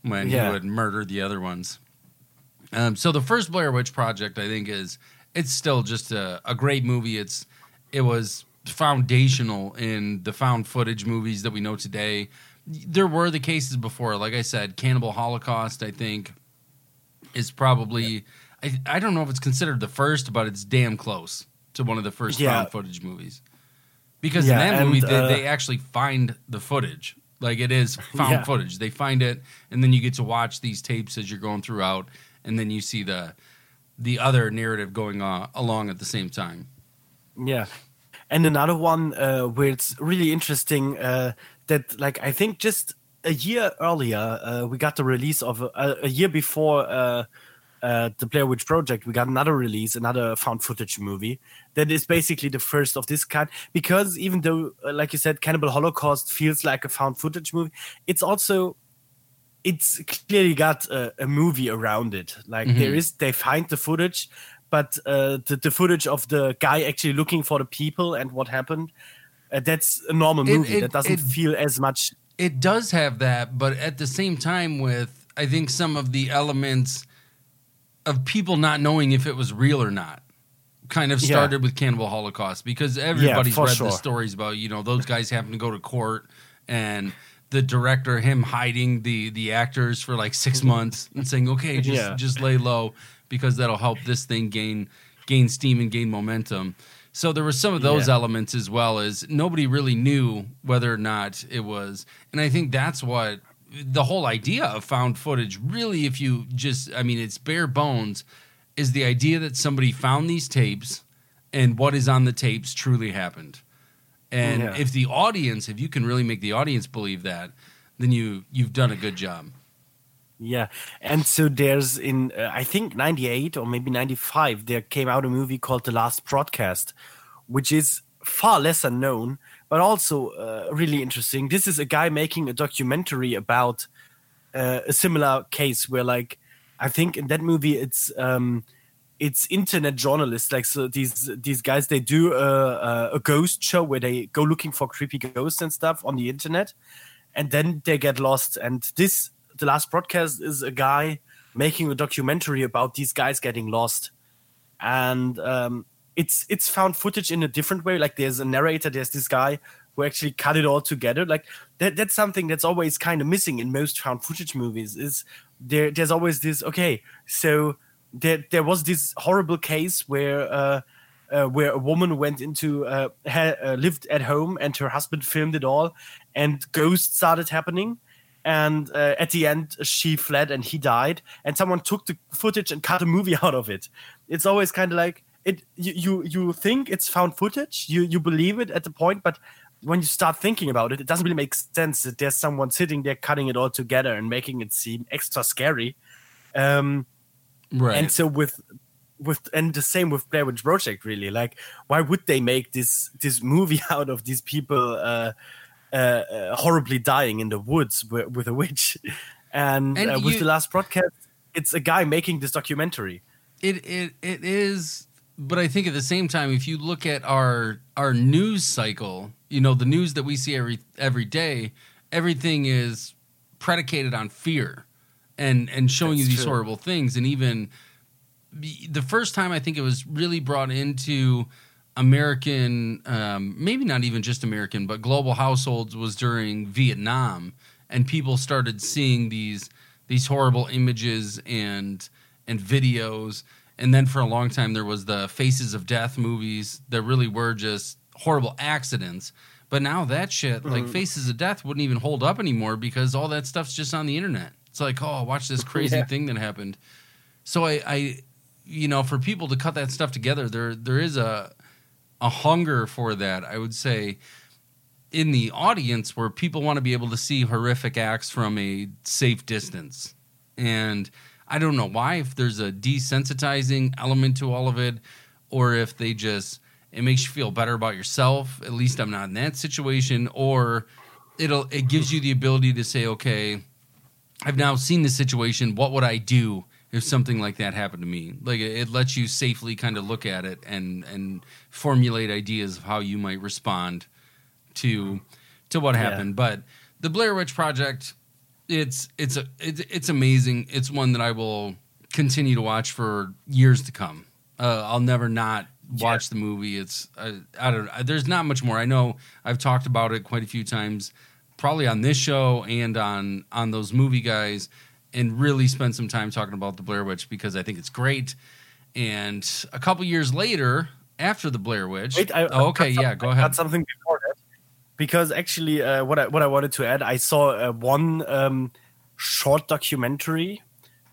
when Yeah. he would murder the other ones. Um, so the first Blair Witch Project, I think, is it's still just a, a great movie. It's it was foundational in the found footage movies that we know today. There were the cases before, like I said, Cannibal Holocaust. I think is probably I, I don't know if it's considered the first, but it's damn close to one of the first Yeah. found footage movies. Because Yeah, in that and, movie, they, uh, they actually find the footage. Like it is [LAUGHS] found Yeah. footage. They find it, and then you get to watch these tapes as you're going throughout, and then you see the the other narrative going on along at the same time. Yeah. And another one uh, where it's really interesting uh, that, like, I think just a year earlier, uh, we got the release of a, a year before uh, uh, the Blair Witch Project, we got another release, another found footage movie that is basically the first of this kind. Because even though, uh, like you said, Cannibal Holocaust feels like a found footage movie, it's also it's clearly got a, a movie around it. Like Mhm. there is, they find the footage, but uh, the, the footage of the guy actually looking for the people and what happened. Uh, that's a normal movie it- that doesn't it- feel as much. It does have that, but at the same time, with I think some of the elements of people not knowing if it was real or not kind of Yeah. started with Cannibal Holocaust because everybody's for read sure. the stories about you know those guys having to go to court and the director him hiding the the actors for like six mm-hmm. months and saying okay just Yeah. just lay low because that'll help this thing gain gain steam and gain momentum. So there were some of those Yeah. elements as well as nobody really knew whether or not it was, and I think that's what the whole idea of found footage really, if you just, I mean, it's bare bones, is the idea that somebody found these tapes and what is on the tapes truly happened. And Yeah. if the audience, if you can really make the audience believe that, then you you've done a good job. Yeah, and so there's in uh, I think '98 or maybe '95 there came out a movie called The Last Broadcast, which is far lesser known, but also uh, really interesting. This is a guy making a documentary about uh, a similar case where, like, I think in that movie it's um, it's internet journalists, like so these these guys they do a, a, ghost show where they go looking for creepy ghosts and stuff on the internet, and then they get lost. And this the last broadcast is a guy making a documentary about these guys getting lost, and um, it's it's found footage in a different way. Like there's a narrator, there's this guy who actually cut it all together. Like that that's something that's always kind of missing in most found footage movies. Is there? There's always this. Okay, so there there was this horrible case where. Uh, uh, where a woman went into uh, uh, lived at home and her husband filmed it all and ghosts started happening and uh, at the end she fled and he died and someone took the footage and cut a movie [LAUGHS] out of it it's always kind of like it you, you you think it's found footage you you believe it at the point but when you start thinking about it it doesn't really make sense that there's someone sitting there cutting it all together and making it seem extra scary um Right. and so with with and the same with Blair Witch Project really. Like why would they make this this movie [LAUGHS] out of these people uh, uh, uh horribly dying in the woods with, with a witch? [LAUGHS] And, And uh, with you- the last broadcast it's a guy making this documentary. It it it is, but I think at the same time, if you look at our our news cycle, you know, the news that we see every every day, everything is predicated on fear, and and showing you these true. horrible things, and even the the first time I think it was really brought into American, um, maybe not even just American, but global households was during Vietnam, and people started seeing these these horrible images and and videos. And then for a long time, there was the Faces of Death movies that really were just horrible accidents. But now that shit, like Faces of Death, wouldn't even hold up anymore because all that stuff's just on the internet. It's like, oh, watch this [LAUGHS] crazy Yeah. thing that happened. So I, I, you know, for people to cut that stuff together, there there is a a hunger for that. I would say in the audience where people want to be able to see horrific acts from a safe distance. And I don't know why if there's a desensitizing element to all of it or if they just it makes you feel better about yourself, at least I'm not in that situation or it'll it gives you the ability to say okay, I've now seen this situation, what would I do if something like that happened to me? Like it, it lets you safely kind of look at it and and formulate ideas of how you might respond to to what Yeah. happened. But the Blair Witch Project, it's it's a it's, it's amazing. It's one that I will continue to watch for years to come. Uh, I'll never not watch the movie. It's uh, I don't. There's not much more. I know I've talked about it quite a few times, probably on this show and on on those movie guys, and really spend some time talking about the Blair Witch because I think it's great. And a couple years later, after the Blair Witch, Wait, I, oh, okay, yeah, go ahead. something before that because actually, uh, what I what I wanted to add, I saw uh, one um, short documentary.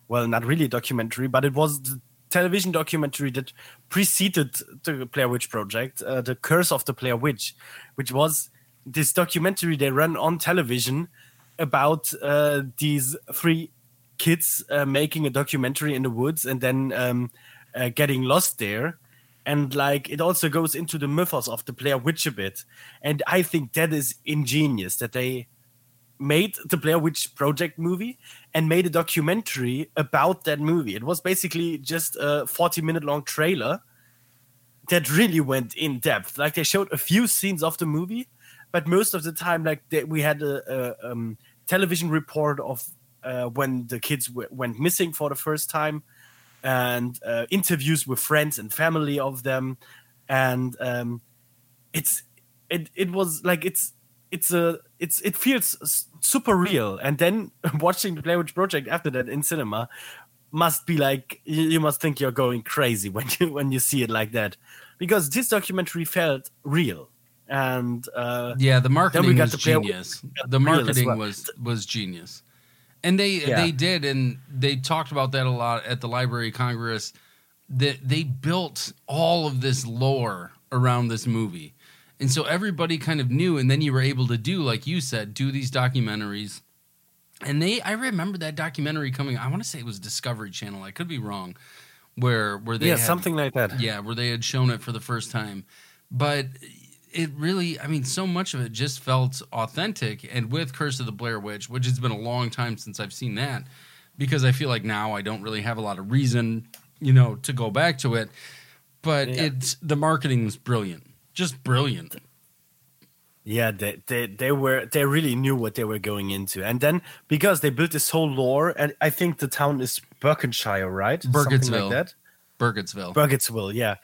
Well, not really a documentary, but it was the television documentary that preceded the Blair Witch Project, uh, "The Curse of the Blair Witch," which was this documentary they ran on television about uh, these three kids uh, making a documentary in the woods and then um, uh, getting lost there and like it also goes into the mythos of the Blair Witch a bit. And I think that is ingenious that they made the Blair Witch Project movie and made a documentary about that movie. It was basically just a 40 minute long trailer that really went in depth. Like they showed a few scenes of the movie, but most of the time, like they, we had a, a um, television report of uh, when the kids w- went missing for the first time. and uh, interviews with friends and family of them, and um, it's it it was like it's it's a it's it feels super real. And then [LAUGHS] watching the Blair Project after that in cinema must be like you, you must think you're going crazy [LAUGHS] when you when you see it like that because this documentary felt real and uh, Yeah, the marketing was genius. The marketing was was genius, and they Yeah. they did, and they talked about that a lot at the Library of Congress. That they built all of this lore around this movie, and so everybody kind of knew. And then you were able to do, like you said, do these documentaries. And they, I remember that documentary coming. I want to say it was Discovery Channel. I could be wrong. Where where they yeah had- something like that yeah, where they had shown it for the first time. But it really, I mean, so much of it just felt authentic. And with Curse of the Blair Witch, which has been a long time since I've seen that, because I feel like now I don't really have a lot of reason, you know, to go back to it. But Yeah. it's the marketing was brilliant, just brilliant. Yeah, they, they they were they really knew what they were going into, and then because they built this whole lore, and I think the town is Berkshire, right? Something like that. Burkittsville. Burkittsville, yeah.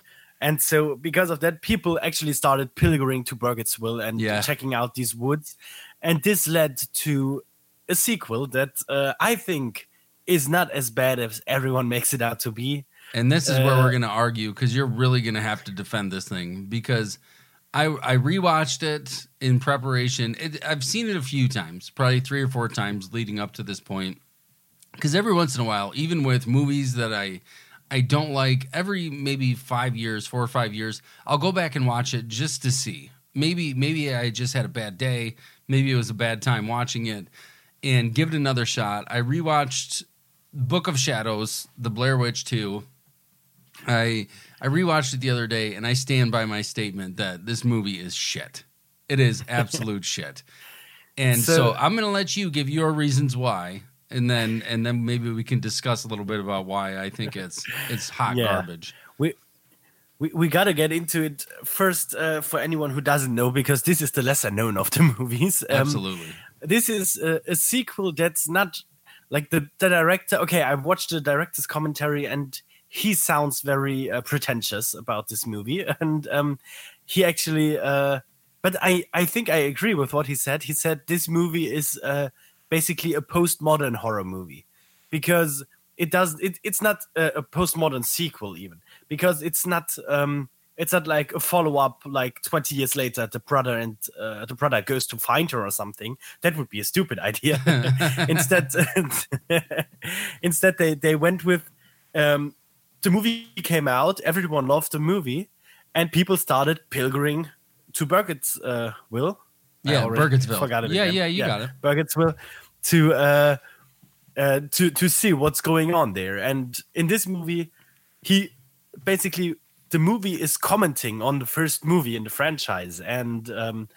And so because of that, people actually started pilgering to Burkittsville and Yeah. checking out these woods, and this led to a sequel that uh, I think is not as bad as everyone makes it out to be. And this is where Uh, we're going to argue because you're really going to have to defend this thing because I I rewatched it in preparation. It, I've seen it a few times, probably three or four times leading up to this point. Because every once in a while, even with movies that I I don't like, every maybe five years, four or five years, I'll go back and watch it just to see. Maybe maybe I just had a bad day. Maybe it was a bad time watching it, and give it another shot. I rewatched Book of Shadows, The Blair Witch Two. I I rewatched it the other day, and I stand by my statement that this movie is shit. It is [LAUGHS] absolute shit. And so, So- I'm going to let you give your reasons why, and then and then maybe we can discuss a little bit about why I think it's it's hot [LAUGHS] Yeah. garbage. we we, we got to get into it first uh, for anyone who doesn't know because this is the lesser known of the [LAUGHS] movies Um, Absolutely. this is a, a sequel that's not like the, the director okay i watched the director's commentary and he sounds very uh, pretentious about this movie [LAUGHS] and um, he actually uh, but i i think i agree with what he said he said this movie is uh, basically a postmodern horror movie. Because it does it, it's not a, a postmodern sequel even. Because it's not um it's not like a follow-up like 20 years later the brother and uh, the brother goes to find her or something. That would be a stupid idea. [LAUGHS] Instead [LAUGHS] instead they they went with um the movie came out everyone loved the movie and people started pilgering to burkittsville I Yeah, Burkittsville. forgot it Yeah, again. yeah, you got it. burkittsville to uh uh, to to see what's going on there. And in this movie, he basically the movie is commenting on the first movie in the franchise, and um,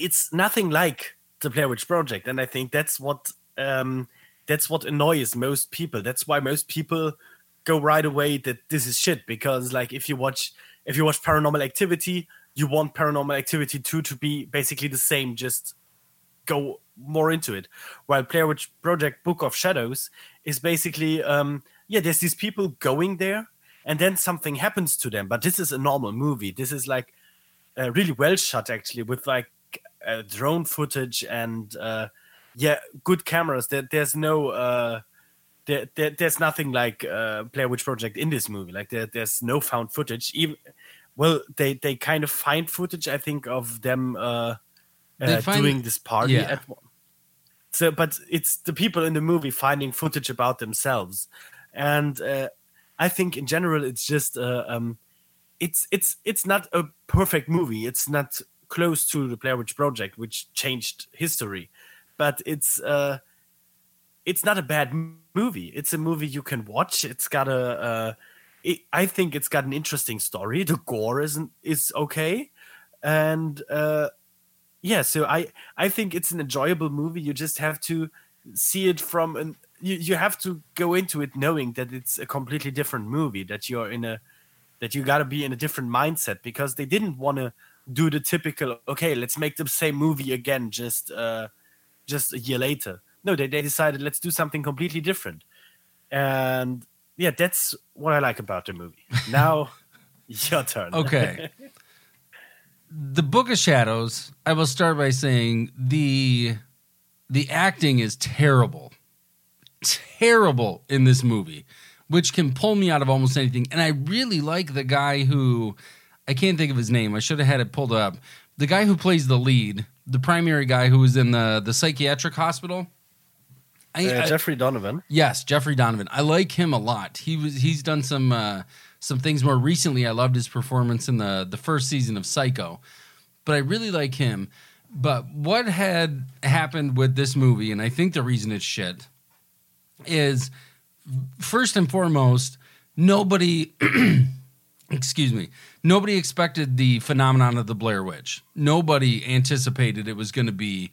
it's nothing like the Blair Witch Project. And I think that's what um, that's what annoys most people. That's why most people go right away that this is shit because like if you watch if you watch Paranormal Activity, you want Paranormal Activity two to be basically the same, just go more into it. While Blair Witch Project Book of Shadows is basically, um, yeah, there's these people going there, and then something happens to them. But this is a normal movie. This is like uh, really well shot, actually, with like uh, drone footage and uh, yeah, good cameras. There, there's no. Uh, there, there, there's nothing like uh, Blair Witch Project in this movie. Like there, there's no found footage. Even well, they they kind of find footage. I think of them uh, uh, find- doing this party yeah. at one. So, but it's the people in the movie finding footage about themselves, and uh, I think in general it's just uh, um, it's it's it's not a perfect movie. It's not close to the Blair Witch Project, which changed history, but it's uh, it's not a bad m- movie. It's a movie you can watch. It's got a uh, it, I think it's got an interesting story. The gore isn't is okay, and uh, yeah. So I I think it's an enjoyable movie. You just have to see it from an you, you have to go into it knowing that it's a completely different movie. That you're in a that you got to be in a different mindset because they didn't want to do the typical okay let's make the same movie again just uh just a year later no they, they decided let's do something completely different and yeah, that's what I like about the movie. Now, [LAUGHS] your turn. Okay. the Book of Shadows, I will start by saying the the acting is terrible. Terrible in this movie, which can pull me out of almost anything. And I really like the guy who I can't think of his name. I should have had it pulled up. The guy who plays the lead, the primary guy who was in the the psychiatric hospital. I, Uh, Jeffrey Donovan. Yes, Jeffrey Donovan. I like him a lot. He was he's done some uh, some things more recently. I loved his performance in the the first season of Psycho, but I really like him. But what had happened with this movie, and I think the reason it's shit, is first and foremost, nobody. [CLEARS THROAT] excuse me. Nobody expected the phenomenon of the Blair Witch. Nobody anticipated it was going to be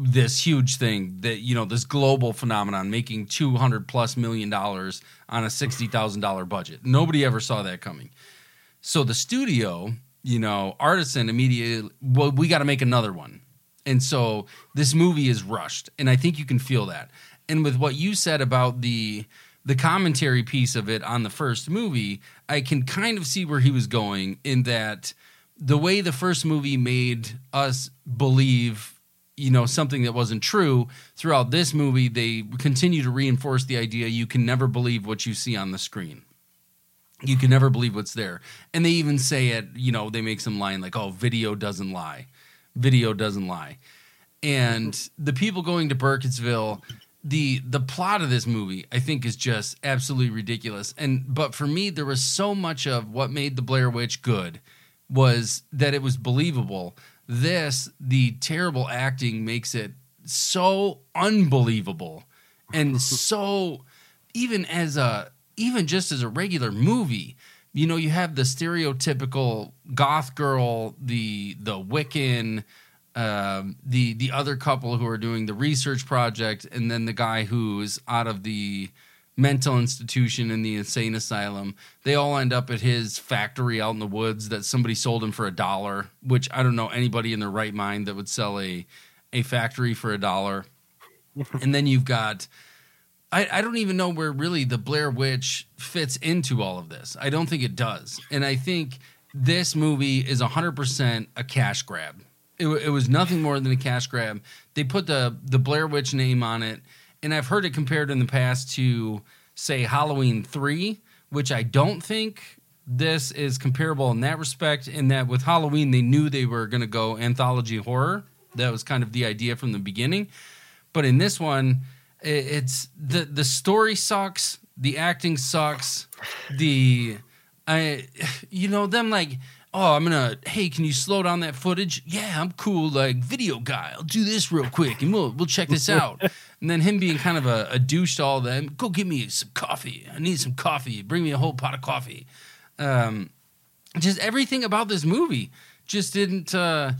this huge thing that you know this global phenomenon making 200 plus million dollars on a $60,000 budget. Nobody ever saw that coming. So the studio, you know, Artisan immediately well we got to make another one. And so this movie is rushed and I think you can feel that. And with what you said about the the commentary piece of it on the first movie, I can kind of see where he was going in that the way the first movie made us believe you know something that wasn't true throughout this movie they continue to reinforce the idea you can never believe what you see on the screen. You can never believe what's there. And they even say it you know they make some line like oh video doesn't lie. Video doesn't lie. And the people going to burkittsville the the plot of this movie i think is just absolutely ridiculous. And but for me there was so much of what made the blair witch good was that it was believable this the terrible acting makes it so unbelievable and [LAUGHS] so even as a even just as a regular movie you know you have the stereotypical goth girl the the wiccan um, the the other couple who are doing the research project and then the guy who's out of the mental institution in the insane asylum they all end up at his factory out in the woods that somebody sold him for a dollar which i don't know anybody in their right mind that would sell a a factory for a dollar [LAUGHS] and then you've got I, I don't even know where really the Blair Witch fits into all of this. I don't think it does. And I think this movie is 100% a cash grab. It, it was nothing more than a cash grab. They put the, the Blair Witch name on it. And I've heard it compared in the past to, say, Halloween 3, which I don't think this is comparable in that respect. In that with Halloween, they knew they were going to go anthology horror. That was kind of the idea from the beginning. But in this one, it's the the story sucks, the acting sucks, the I [SIGHS] you know them like oh I'm gonna hey can you slow down that footage? Yeah, I'm cool like video guy. I'll do this real quick and we'll we'll check this [LAUGHS] out. and then him being kind of a, a douche to all of them. Go get me some coffee. I need some coffee. Bring me a whole pot of coffee. Um, just everything about this movie just didn't uh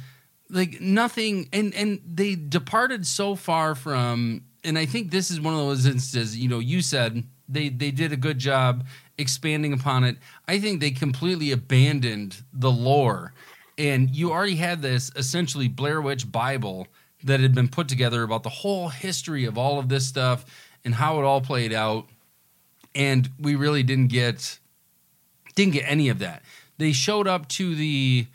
like nothing and and they departed so far from and i think this is one of those instances you know you said they they did a good job expanding upon it i think they completely abandoned the lore and you already had this essentially blair witch bible that had been put together about the whole history of all of this stuff and how it all played out and we really didn't get didn't get any of that. They showed up to the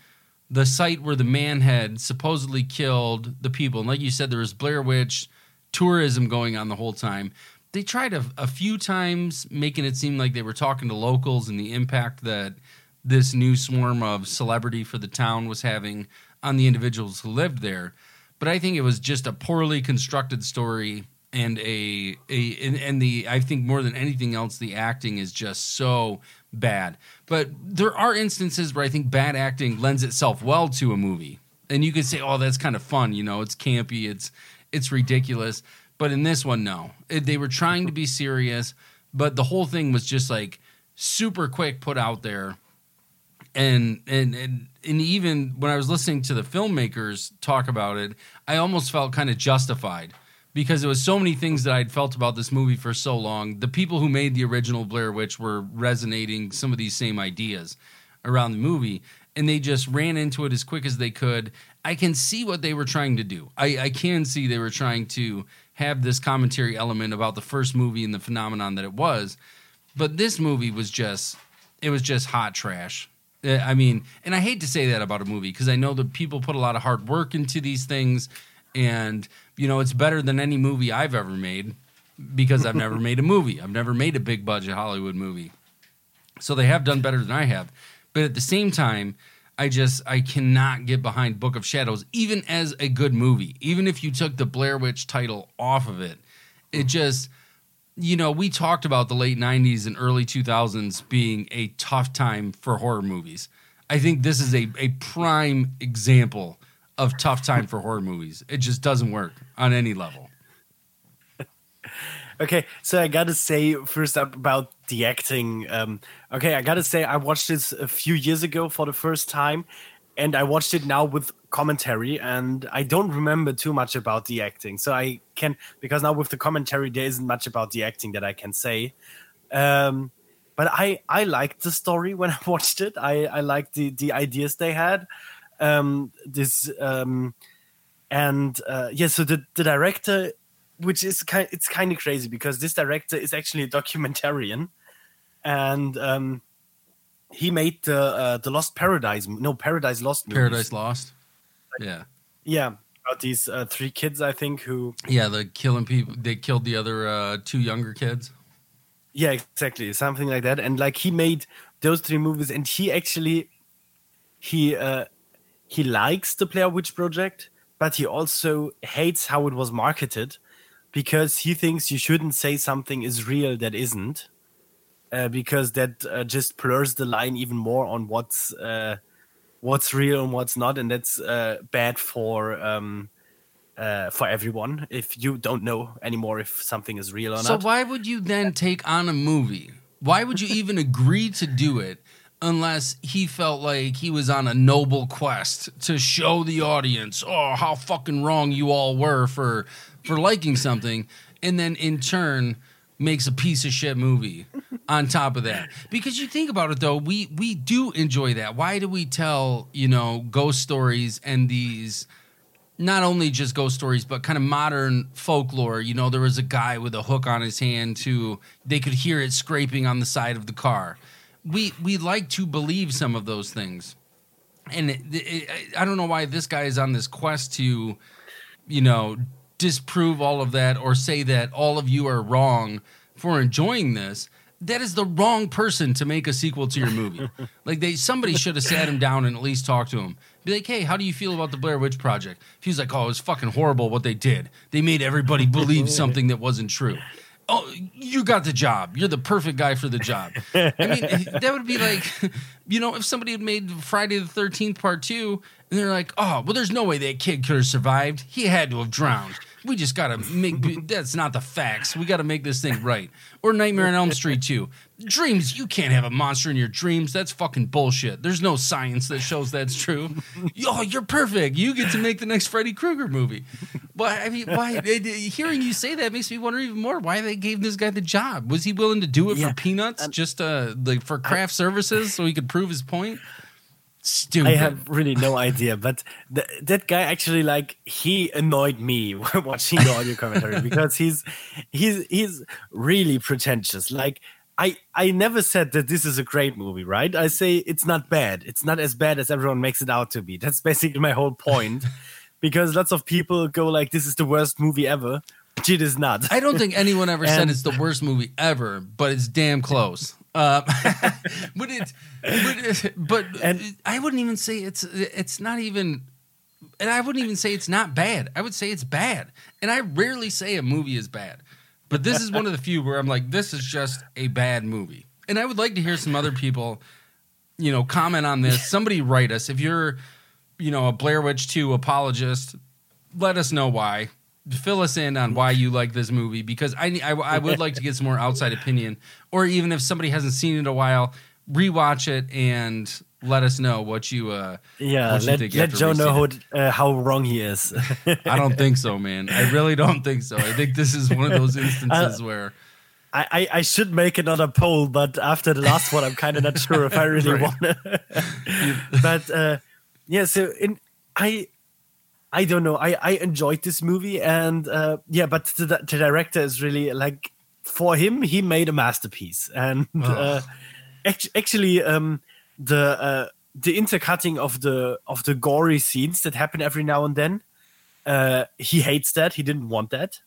the site where the man had supposedly killed the people, and like you said, there was Blair Witch tourism going on the whole time. They tried a, a few times making it seem like they were talking to locals and the impact that this new swarm of celebrity for the town was having on the individuals who lived there. But I think it was just a poorly constructed story and a, a and, and the I think more than anything else, the acting is just so bad. But there are instances where I think bad acting lends itself well to a movie. And you could say, oh, that's kind of fun, you know, it's campy, it's it's ridiculous. But in this one, no. It- they were trying to be serious, but the whole thing was just like super quick put out there and and and and even when I was listening to the filmmakers talk about it, I almost felt kind of justified because there was so many things that I'd felt about this movie for so long. The people who made the original Blair Witch were resonating some of these same ideas around the movie, and they just ran into it as quick as they could. I can see what they were trying to do. I, I can see they were trying to have this commentary element about the first movie and the phenomenon that it was But this movie was just it was just hot trash. Uh, I mean, and I hate to say that about a movie because I know that people put a lot of hard work into these things, and you know it's better than any movie I've ever made because I've never [LAUGHS] made a movie. I've never made a big budget Hollywood movie, so they have done better than I have. But at the same time, I just I cannot get behind Book of Shadows, even as a good movie. Even if you took the Blair Witch title off of it, it just you know, we talked about the late 90s and early 2000s being a tough time for horror movies. I think this is a, a prime example of tough time for horror movies. It just doesn't work on any level. Okay, so I gotta say first up about the acting. Um, okay, I gotta say I watched this a few years ago for the first time, and I watched it now with commentary, and I don't remember too much about the acting. So I can because now with the commentary there isn't much about the acting that I can say. Um, but I I liked the story when [LAUGHS] I watched it. I I liked the the ideas they had. Um, this um, and uh, yeah, so the the director, which is kind it's kind of crazy because this director is actually a documentarian, and um, he made the uh, the Lost Paradise no Paradise Lost movies. Paradise Lost. Yeah. yeah about these uh, three kids I think who Yeah, the killing people. They killed the other uh, two younger kids. Yeah, exactly. Something like that. And like he made those three movies and he actually he uh he likes the Blair Witch Project, but he also hates how it was marketed because he thinks you shouldn't say something is real that isn't. Uh, because that uh, just blurs the line even more on what's uh, what's real and what's not, and that's uh, bad for um, uh, for everyone if you don't know anymore if something is real or So not. So why would you then take on a movie? Why would you even agree to do it unless he felt like he was on a noble quest to show the audience, oh, how fucking wrong you all were for for liking something, and then in turn makes a piece of shit movie on top of that. Because you think about it though, we we do enjoy that. Why do we tell, you know, ghost stories and these not only just ghost stories, but kind of modern folklore. You know, there was a guy with a hook on his hand who they could hear it scraping on the side of the car. We we like to believe some of those things, and it, it, I don't know why this guy is on this quest to, you know, disprove all of that or say that all of you are wrong for enjoying this. That is the wrong person to make a sequel to your movie. [LAUGHS] like they somebody should have sat him down and at least talked to him. Be like, hey, how do you feel about the Blair Witch Project? If he's like, oh, it was fucking horrible what they did. They made everybody believe [LAUGHS] something that wasn't true. Oh, you got the job. You're the perfect guy for the job. I mean, [LAUGHS] that would be like, you know, if somebody had made Friday the 13th part two and they're like, oh, well, there's no way that kid could have survived. He had to have drowned. We just got to make that's not the facts. We got to make this thing right. Or Nightmare on Elm Street 2. Dreams, you can't have a monster in your dreams. That's fucking bullshit. There's no science that shows that's true. Yo, you're perfect. You get to make the next Freddy Krueger movie. But I mean, why hearing you say that makes me wonder even more why they gave this guy the job. Was he willing to do it Yeah, for peanuts, just uh, like for craft services, so he could prove his point? Stupid. I have really no idea, but th- that guy actually like he annoyed me [LAUGHS] watching the audio commentary [LAUGHS] because he's he's he's really pretentious. Like I I never said that this is a great movie, right? I say it's not bad. It's not as bad as everyone makes it out to be. That's [LAUGHS] basically my whole point. because lots of people go like this is the worst movie ever, which it is not. I don't think anyone ever said it's the worst movie ever, but it's damn close. Uh, [LAUGHS] but it's but, it- but And- I wouldn't even say it's it's not even and I wouldn't even say it's not bad. I would say it's bad. And I rarely say a movie is bad. But this is one of the few where I'm like this is just a bad movie. And I would like to hear some other people you know comment on this. Somebody write us if you're you know a Blair Witch 2 apologist, let us know why. Fill us in on why you like this movie because I, I, I would like to get some more outside opinion, or even if somebody hasn't seen it in a while, rewatch it and let us know what you. Uh, yeah, you let, think let Joe know how, uh, how wrong he is. [LAUGHS] I don't think so, man. I really don't think so. I think this is one of those [LAUGHS] instances where I, I, I should make another poll, but after the last one, I'm kind of not sure if I really [LAUGHS] want to. but uh, yeah, so in I I don't know. I I enjoyed this movie, and uh, yeah, but the, the director is really like for him, he made a masterpiece, and uh, act- actually, um, the uh, the intercutting of the of the gory scenes that happen every now and then, uh, he hates that. He didn't want that,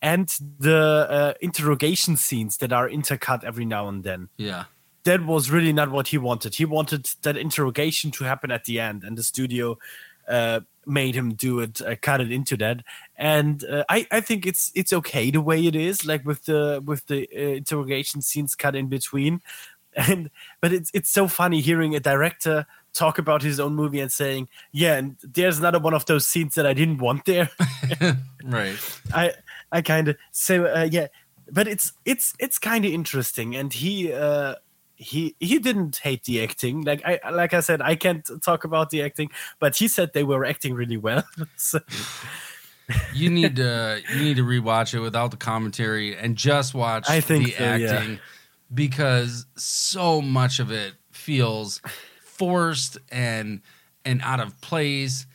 and the uh, interrogation scenes that are intercut every now and then Yeah. that was really not what he wanted. He wanted that interrogation to happen at the end, and the studio uh, made him do it, uh, cut it into that. And uh, I, I think it's it's okay the way it is, like with the with the uh, interrogation scenes cut in between. [LAUGHS] And but it's it's so funny hearing a director talk about his own movie and saying, "Yeah, and there's another one of those scenes that I didn't want there." [LAUGHS] Right. I I kind of so uh, yeah, but it's it's it's kind of interesting, and he uh, he he didn't hate the acting. Like I like I said, I can't talk about the acting, but he said they were acting really well. [LAUGHS] so, You need to you need to rewatch it without the commentary and just watch I think the so, yeah. acting because so much of it feels forced and and out of place.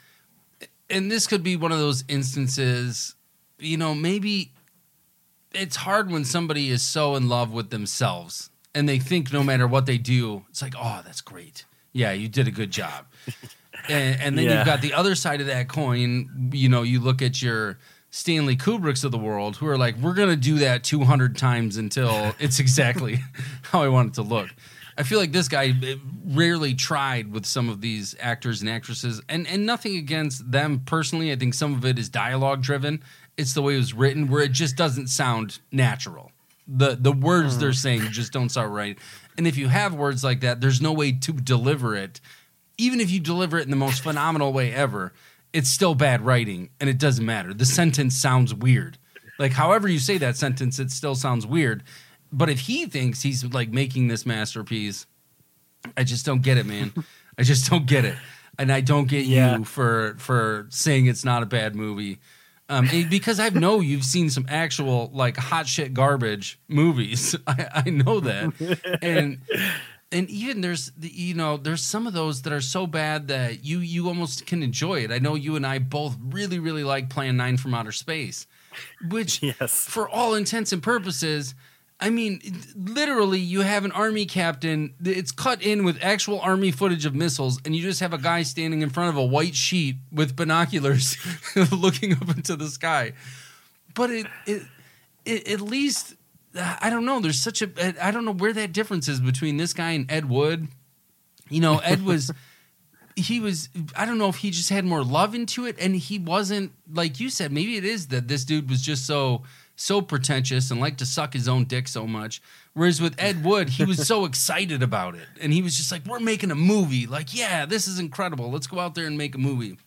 And this could be one of those instances, you know, maybe it's hard when somebody is so in love with themselves and they think no matter what they do, it's like, oh, that's great. Yeah, you did a good job. [LAUGHS] and, and then Yeah. you've got the other side of that coin. You know, you look at your Stanley Kubricks of the world who are like, we're going to do that 200 times until [LAUGHS] it's exactly [LAUGHS] how I want it to look. I feel like this guy eh, rarely tried with some of these actors and actresses, and and nothing against them personally. I think some of it is dialogue driven. It's the way it was written, where it just doesn't sound natural. The The words they're mm. saying just don't sound right. And if you have words like that, there's no way to deliver it. Even if you deliver it in the most phenomenal way ever, it's still bad writing, and it doesn't matter. The sentence sounds weird. Like however you say that sentence, it still sounds weird. But if he thinks he's like making this masterpiece, I just don't get it, man. [LAUGHS] I just don't get it, and I don't get Yeah. you for for saying it's not a bad movie. Um, because I know you've seen some actual like hot shit garbage movies. [LAUGHS] I, I know that, and and even there's the- you know there's some of those that are so bad that you you almost can enjoy it. I know you and I both really really like Plan Nine from Outer Space, which Yes. for all intents and purposes. I mean, literally, you have an army captain. It's cut in with actual army footage of missiles, and you just have a guy standing in front of a white sheet with binoculars, [LAUGHS] looking up into the sky. But it, it, it, at least, I don't know. There's such a, I don't know where that difference is between this guy and Ed Wood. You know, Ed was, [LAUGHS] he was, I don't know if he just had more love into it, and he wasn't like you said. Maybe it is that this dude was just so so pretentious and liked to suck his own dick so much. Whereas with Ed Wood, he was so [LAUGHS] excited about it, and he was just like, "We're making a movie! Like, yeah, this is incredible. Let's go out there and make a movie."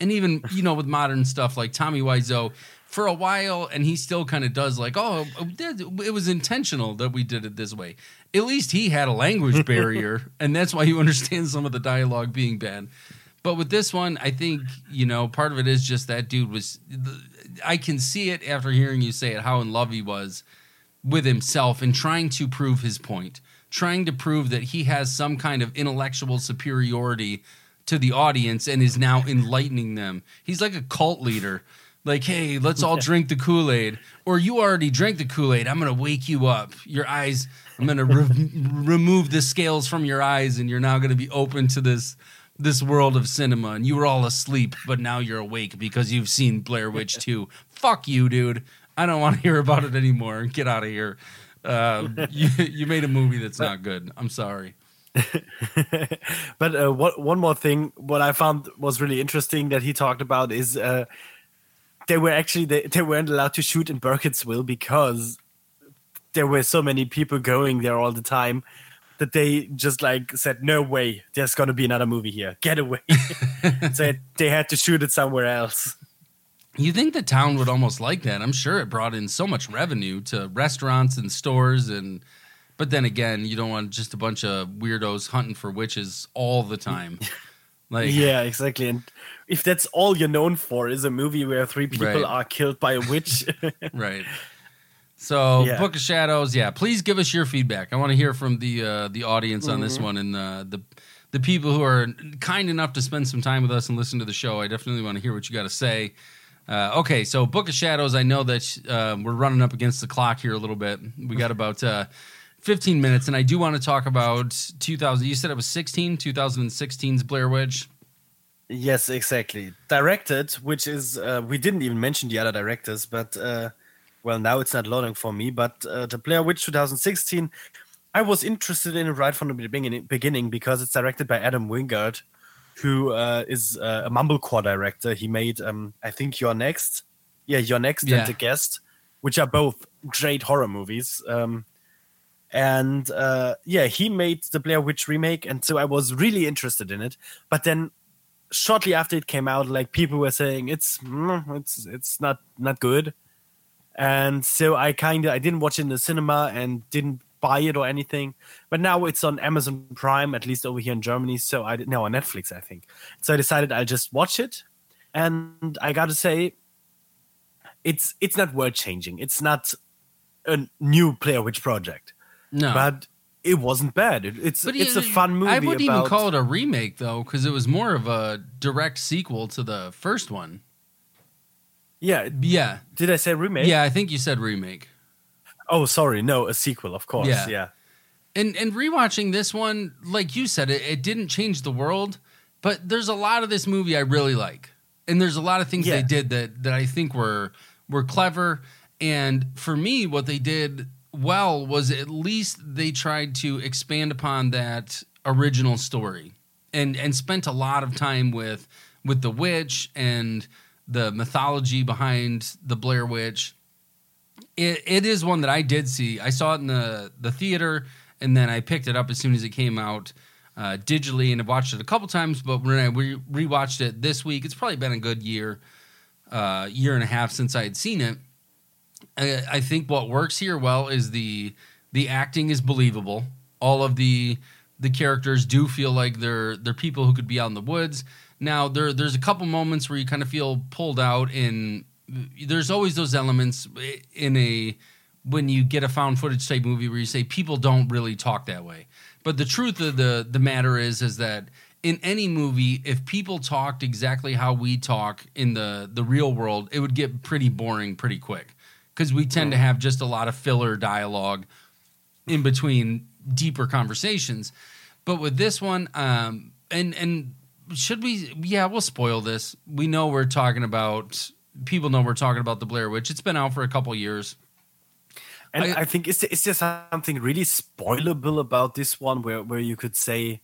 And even you know with modern stuff like Tommy Wiseau, for a while, and he still kind of does like, "Oh, it was intentional that we did it this way." At least he had a language [LAUGHS] barrier, and that's why you understand some of the dialogue being bad. But with this one, I think you know part of it is just that dude was. I can see it after hearing you say it how in love he was with himself and trying to prove his point, trying to prove that he has some kind of intellectual superiority to the audience and is now enlightening them. He's like a cult leader. Like, hey, let's all [LAUGHS] drink the Kool Aid. Or you already drank the Kool Aid. I'm going to wake you up. Your eyes, I'm going to re- [LAUGHS] remove the scales from your eyes, and you're now going to be open to this this world of cinema. And you were all asleep, but now you're awake because you've seen Blair Witch [LAUGHS] 2. Fuck you, dude. I don't want to hear about it anymore. Get out of here. Uh, [LAUGHS] you, you made a movie that's not good. I'm sorry. [LAUGHS] but uh, what, one more thing, what I found was really interesting that he talked about is uh, they were actually they, they weren't allowed to shoot in Burkittsville because there were so many people going there all the time that they just like said, "No way, there's gonna be another movie here. Get away!" [LAUGHS] so they had to shoot it somewhere else. You think the town would almost like that? I'm sure it brought in so much revenue to restaurants and stores and but then again, you don't want just a bunch of weirdos hunting for witches all the time. [LAUGHS] Like Yeah, exactly. And if that's all you're known for is a movie where three people Right. are killed by a witch, [LAUGHS] right. So, Yeah. Book of Shadows, yeah. Please give us your feedback. I want to hear from the uh, the audience on Mm-hmm. this one and the the the people who are kind enough to spend some time with us and listen to the show. I definitely want to hear what you got to say. Uh, okay, so Book of Shadows. I know that uh, we're running up against the clock here a little bit. We got about uh, 15 minutes, and I do want to talk about 2000. You said it was 16, 2016's Blair Witch. Yes, exactly. Directed, which is uh, we didn't even mention the other directors, but uh, well, now it's not loading for me. But uh, the Blair Witch 2016, I was interested in it right from the beginning, because it's directed by Adam Wingard, who uh, is uh, a mumblecore director. He made, um, I think, You're Next, yeah, You're Next Yeah. and The Guest, which are both great horror movies. Um, and uh, yeah, he made the Blair Witch remake, and so I was really interested in it. But then, shortly after it came out, like people were saying it's mm, it's it's not not good, and so I kind of I didn't watch it in the cinema and didn't buy it or anything. But now it's on Amazon Prime, at least over here in Germany. So I no on Netflix, I think. So I decided I'll just watch it, and I got to say, it's it's not world changing. It's not a new Blair Witch project No, but it wasn't bad. It, it's But it's a fun movie. I wouldn't about, even call it a remake though, because it was more of a direct sequel to the first one. Yeah, Yeah, did I say remake? yeah. I think you said remake. Oh, sorry, no, a sequel, of course. Yeah. Yeah, And and rewatching this one, like you said, it, it didn't change the world, but there's a lot of this movie I really like, and there's a lot of things Yeah. they did that that I think were were clever. And for me, what they did well was at least they tried to expand upon that original story, and and spent a lot of time with with the witch and the mythology behind the Blair Witch it, it is one that I did see. I saw it in the the theater, and then I picked it up as soon as it came out uh, digitally, and I've watched it a couple times. But when I re- rewatched it this week, it's probably been a good year, uh, year and a half since I had seen it. I, I think what works here well is the the acting is believable. All of the the characters do feel like they're they're people who could be out in the woods. Now there there's a couple moments where you kind of feel pulled out in there's always those elements in a when you get a found footage type movie where you say people don't really talk that way. But the truth of the the matter is is that in any movie, if people talked exactly how we talk in the the real world, it would get pretty boring pretty quick because we tend to have just a lot of filler dialogue in between deeper conversations. But with this one, um, and and should we? Yeah, we'll spoil this. We know we're talking about. People know we're talking about the Blair Witch. It's been out for a couple years. and I- I, think is there, is there something really spoilable about this one where where you could say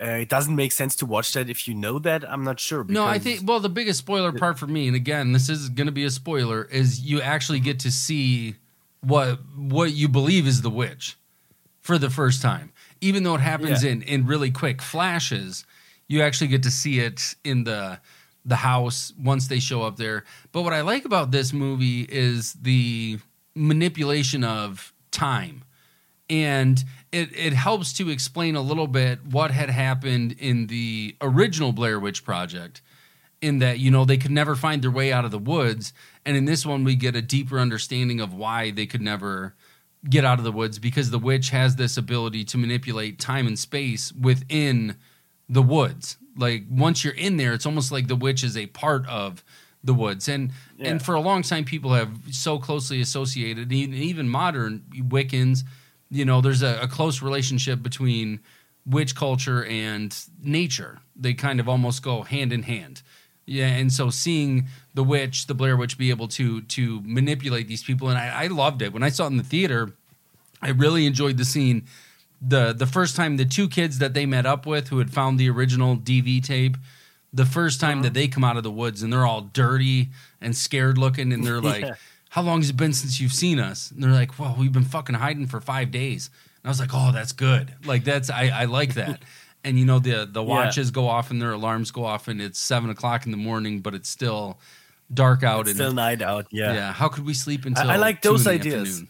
uh, it doesn't make sense to watch that if you know that? I'm not sure. No, I think well the biggest spoiler part for me, and again, this is going to be a spoiler, is you actually get to see what what you believe is the witch for the first time. Even though it happens Yeah. in in really quick flashes, you actually get to see it in the the house once they show up there. But what I like about this movie is the manipulation of time and it, it helps to explain a little bit what had happened in the original Blair Witch Project, in that you know they could never find their way out of the woods, and in this one we get a deeper understanding of why they could never get out of the woods because the witch has this ability to manipulate time and space within the woods. Like once you're in there, it's almost like the witch is a part of the woods, and Yeah. and for a long time people have so closely associated, even, even modern Wiccans you know there's a, a close relationship between witch culture and nature they kind of almost go hand in hand yeah and so seeing the witch the blair witch be able to to manipulate these people and i, I loved it when i saw it in the theater i really enjoyed the scene the the first time the two kids that they met up with who had found the original dv tape the first time that uh-huh. they come out of the woods and they're all dirty and scared looking and they're [LAUGHS] like Yeah. how long has it been since you've seen us? And they're like, well, we've been fucking hiding for five days. And I was like, oh, that's good. Like that's I, I like [LAUGHS] that. and you know the the Yeah. watches go off and their alarms go off and it's seven o'clock in the morning, but it's still dark out It's and still night out. yeah. Yeah. how could we sleep until? I like those ideas. afternoon?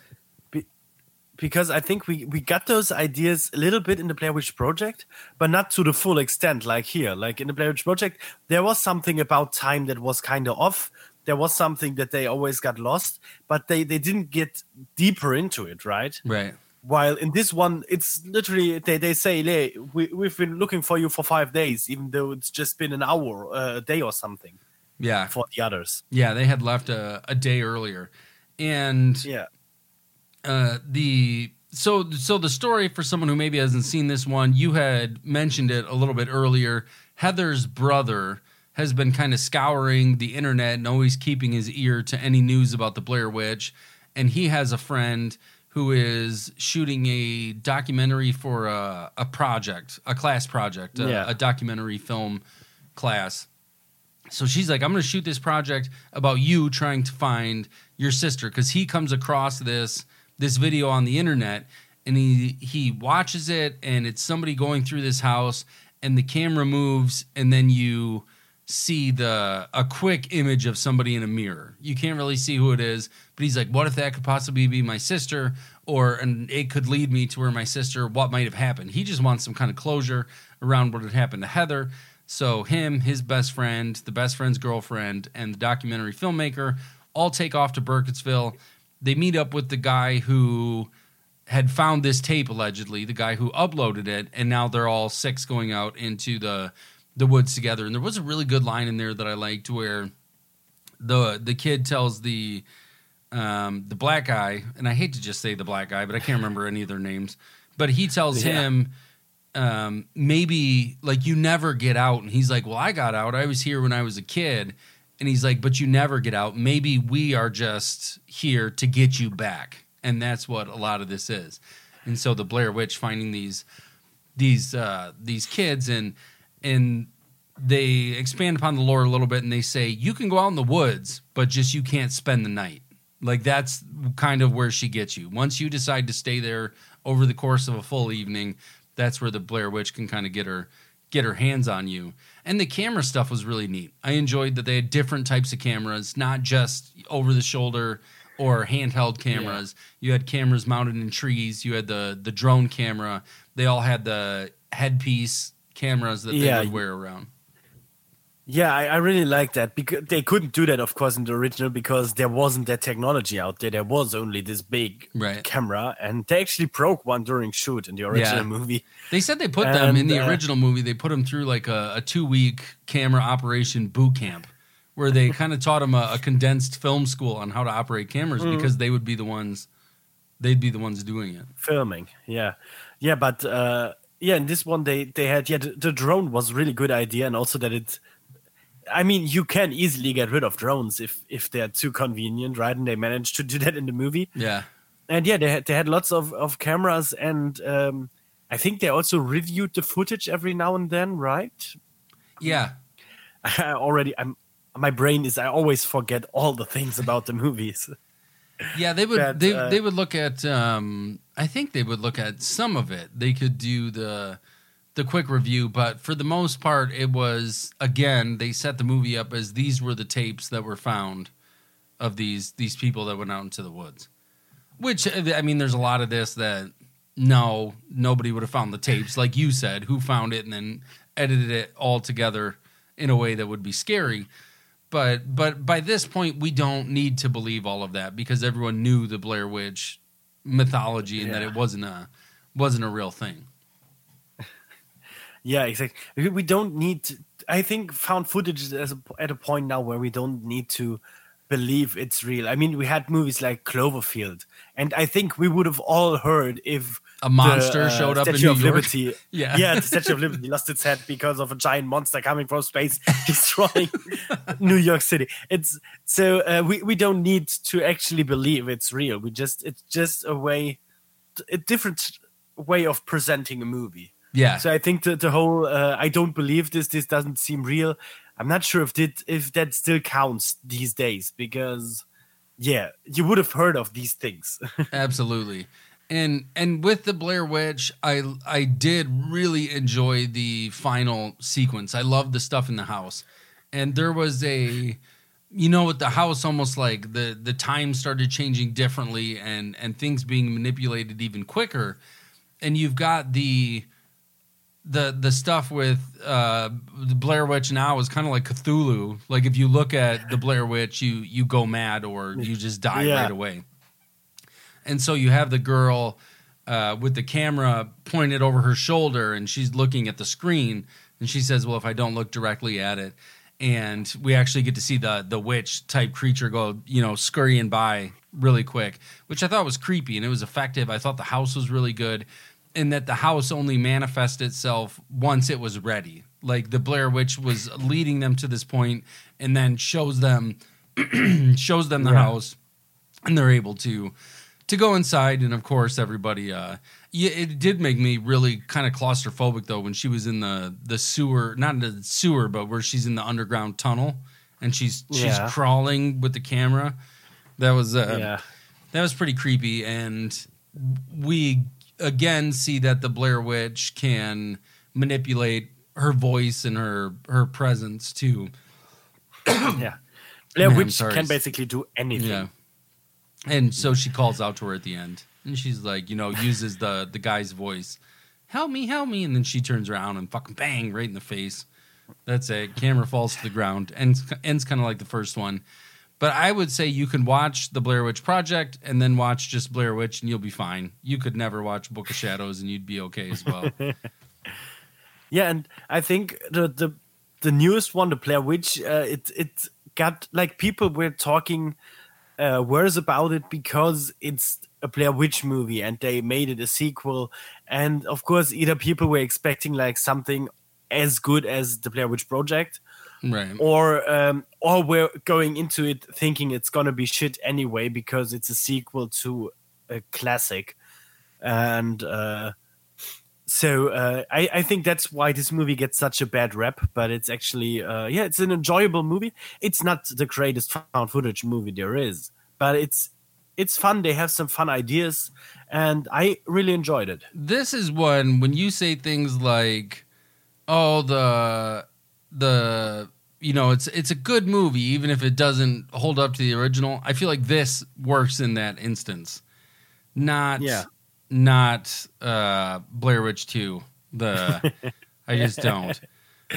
Because I think we we got those ideas a little bit in the Blair Witch Project, but not to the full extent like here. Like in the Blair Witch Project, there was something about time that was kind of off. There was something that they always got lost, but they they didn't get deeper into it, right? Right. While in this one, it's literally they, they say, hey, we, we've been looking for you for five days, even though it's just been an hour, uh, a day or something. Yeah. for the others. Yeah, they had left a, a day earlier. And Yeah. Uh, the so so the story for someone who maybe hasn't seen this one, you had mentioned it a little bit earlier. Heather's brother has been kind of scouring the internet and always keeping his ear to any news about the Blair Witch, and he has a friend who is shooting a documentary for a, a project, a class project, a, Yeah. a documentary film class. So she's like, I'm going to shoot this project about you trying to find your sister because he comes across this this video on the internet and he he watches it and it's somebody going through this house and the camera moves and then you see the a quick image of somebody in a mirror. You can't really see who it is, but he's like, what if that could possibly be my sister or and it could lead me to where my sister what might have happened. He just wants some kind of closure around what had happened to Heather. So him, his best friend, the best friend's girlfriend, and the documentary filmmaker all take off to Burkittsville. They meet up with the guy who had found this tape allegedly, the guy who uploaded it, and now they're all six going out into the the woods together. And there was a really good line in there that I liked where the the kid tells the um, the black guy, and I hate to just say the black guy, but I can't remember any of their names. But he tells Yeah. him um, maybe like you never get out, and he's like, "Well, I got out. I was here when I was a kid." And he's like, "But you never get out. Maybe we are just here to get you back." And that's what a lot of this is. And so the Blair Witch finding these these uh, these kids and and they expand upon the lore a little bit and they say you can go out in the woods, but just you can't spend the night. Like that's kind of where she gets you. Once you decide to stay there over the course of a full evening, that's where the Blair Witch can kind of get her get her hands on you. And the camera stuff was really neat. I enjoyed that they had different types of cameras, not just over the shoulder or handheld cameras. You had cameras mounted in trees. You had the the drone camera. They all had the headpiece cameras that they Yeah. would wear around. Yeah, I, I really like that because they couldn't do that, of course, in the original because there wasn't that technology out there. There was only this big Right. camera, and they actually broke one during shoot in the original Yeah. movie. They said they put them in the uh, original movie. They put them through like a, a two week camera operation boot camp, where they [LAUGHS] kind of taught them a, a condensed film school on how to operate cameras Mm. because they would be the ones, they'd be the ones doing it. filming yeah yeah but uh yeah in this one they they had yeah the, the drone was a really good idea and also that it i mean you can easily get rid of drones if if they're too convenient right and they managed to do [LAUGHS] that in the movie Yeah, and yeah they had they had lots of of cameras and um i think they also reviewed the footage every now and then right yeah, [LAUGHS] i already i'm my brain is i always forget all the things about the movies [LAUGHS] yeah. They would they uh, they would look at. Um, I think they would look at some of it. They could do the the quick review, but for the most part, it was again they set the movie up as these were the tapes that were found of these these people that went out into the woods. Which uh, I mean, there's a lot of this that no, nobody would have found the tapes, like you said. Who found it and then edited it all together in a way that would be scary. But but by this point, we don't need to believe all of that because everyone knew the Blair Witch mythology and that it wasn't a wasn't a real thing. Yeah, exactly. We- don't need. To, I think found footage is a, at a point now where we don't need to believe it's real. I mean, we had movies like Cloverfield, and I think we would have all heard if A monster the, uh, showed up in Statue New of York. Liberty. [LAUGHS] Yeah. yeah, the Statue of Liberty lost its head because of a giant monster coming from space [LAUGHS] destroying [LAUGHS] New York City. It's so uh, we we don't need to actually believe it's real. We just it's just a way, a different way of presenting a movie. Yeah. So I think the the whole uh, I don't believe this. This doesn't seem real. I'm not sure if that if that still counts these days because yeah, you would have heard of these things. [LAUGHS] Absolutely. And and with the Blair Witch, I I did really enjoy the final sequence. I loved the stuff in the house. And there was a you know with the house almost like the the time started changing differently and and things being manipulated even quicker. And you've got the the the stuff with uh the Blair Witch now is kind of like Cthulhu. Like if you look at the Blair Witch, you you go mad or you just die Yeah. right away. And so you have the girl uh, with the camera pointed over her shoulder, and she's looking at the screen, and she says, "Well, if I don't look directly at it," and we actually get to see the the witch type creature go, you know, scurrying by really quick, which I thought was creepy and it was effective. I thought the house was really good, and that the house only manifested itself once it was ready. Like the Blair Witch was leading them to this point, and then shows them [CLEARS THROAT] shows them the Yeah. house, and they're able to to go inside. And of course, everybody. Uh, yeah, it did make me really kind of claustrophobic though when she was in the the sewer, not in the sewer, but where she's in the underground tunnel and she's she's Yeah. crawling with the camera. That was uh, yeah. that was pretty creepy and we again see that the blair witch can manipulate her voice and her her presence to [CLEARS THROAT] yeah. Blair Man, Witch can basically do anything. yeah. And so she calls out to her at the end. And she's like you know uses the the guy's voice. Help me help me. And then she turns around and fucking bang right in the face. That's it. Camera falls to the ground. Ends ends kind of like the first one but I would say you can watch the Blair Witch Project and then watch just Blair Witch and you'll be fine. You could never watch Book of Shadows and you'd be okay as well. [LAUGHS] Yeah, and I think the the the newest one, the Blair Witch, uh, it it got like people were talking uh, worse about it because it's a Blair Witch movie and they made it a sequel, and of course, either people were expecting like something as good as the Blair Witch Project, right. or um, or we're going into it thinking it's gonna be shit anyway because it's a sequel to a classic, and uh, so uh, I, I think that's why this movie gets such a bad rep. But it's actually uh, yeah, it's an enjoyable movie. It's not the greatest found footage movie there is, but it's it's fun. They have some fun ideas, and I really enjoyed it. This is one when you say things like, "Oh, the the you know, it's it's a good movie even if it doesn't hold up to the original." I feel like this works in that instance. Not Yeah. not uh Blair Witch 2. The I just [LAUGHS] don't.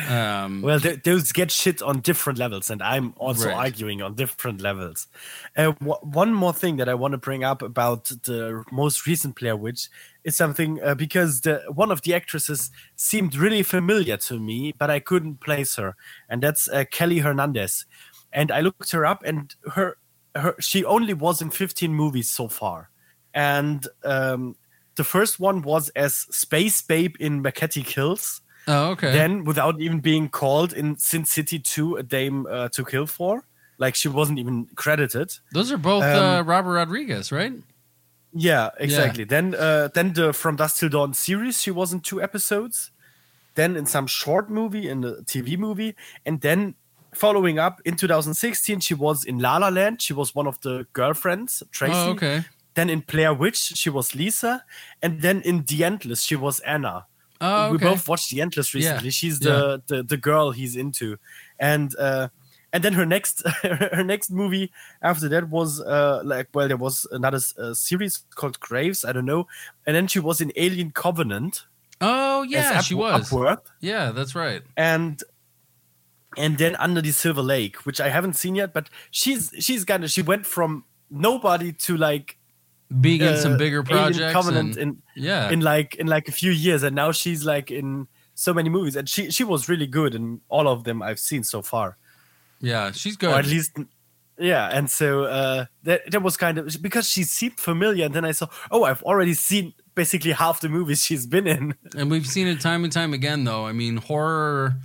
Um Well, th- those get shit on different levels, and I'm also Right. arguing on different levels. Uh, w- one more thing that I want to bring up about the most recent Blair Witch is something uh, because the one of the actresses seemed really familiar to me, but I couldn't place her, and that's uh, Callie Hernandez. And I looked her up, and her, her she only was in 15 movies so far, and um, the first one was as Space Babe in Machete Kills Oh, okay. then without even being called in Sin City 2 a dame uh, to kill for like she wasn't even credited. Those are both Um, uh, Robert Rodriguez, right? yeah exactly. Then uh, then the from dusk till dawn series she was in two episodes. Then in some short movie in a tv movie. And then following up in 2016 she was in la la land. She was one of the girlfriends tracy. Oh, okay. then in blair witch she was lisa. And then in the endless she was anna Oh, we both watched The Endless recently. Yeah, She's the, the the girl he's into, and uh, and then her next [LAUGHS] her next movie after that was uh, like well there was another uh, series called Graves I don't know, and then she was in Alien Covenant. Oh, yeah, Up- she was. Upworth, Yeah, that's right. and and then Under the Silver Lake, which I haven't seen yet, but she's she's kind of she went from nobody to like Being in uh, some bigger projects. Covenant and, in yeah. in like in like a few years and now she's like in so many movies and she she was really good in all of them i've seen so far yeah, she's or at least yeah and so uh that that was kind of because she seemed familiar and then i saw oh i've already seen basically half the movies [LAUGHS] she's been in And we've seen it time and time again, though. I mean, horror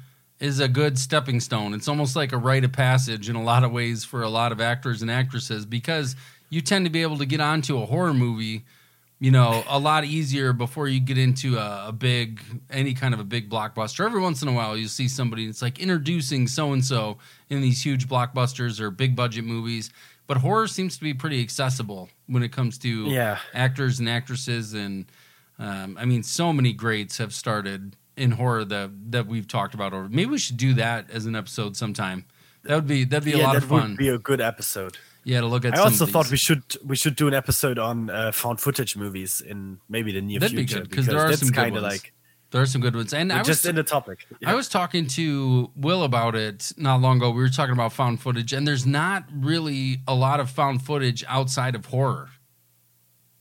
is a good stepping stone. It's almost like a rite of passage in a lot of ways for a lot of actors and actresses because you tend to be able to get onto a horror movie, you know, a lot easier before you get into a, a big, any kind of a big blockbuster. Every once in a while, you see somebody, it's like introducing so and so in these huge blockbusters or big budget movies. But horror seems to be pretty accessible when it comes to Yeah. actors and actresses and um, I mean, so many greats have started in horror that that we've talked about. Or maybe we should do that as an episode sometime. That would be that'd be a lot that of fun. would be a good episode yeah, to look at. i also thought we should we should do an episode on uh, found footage movies in maybe the near That'd be future good, 'cause there are some good kind of ones. like there are some good ones, and I was just in the topic I was talking to Will about it not long ago. We were talking about found footage, and there's not really a lot of found footage outside of horror.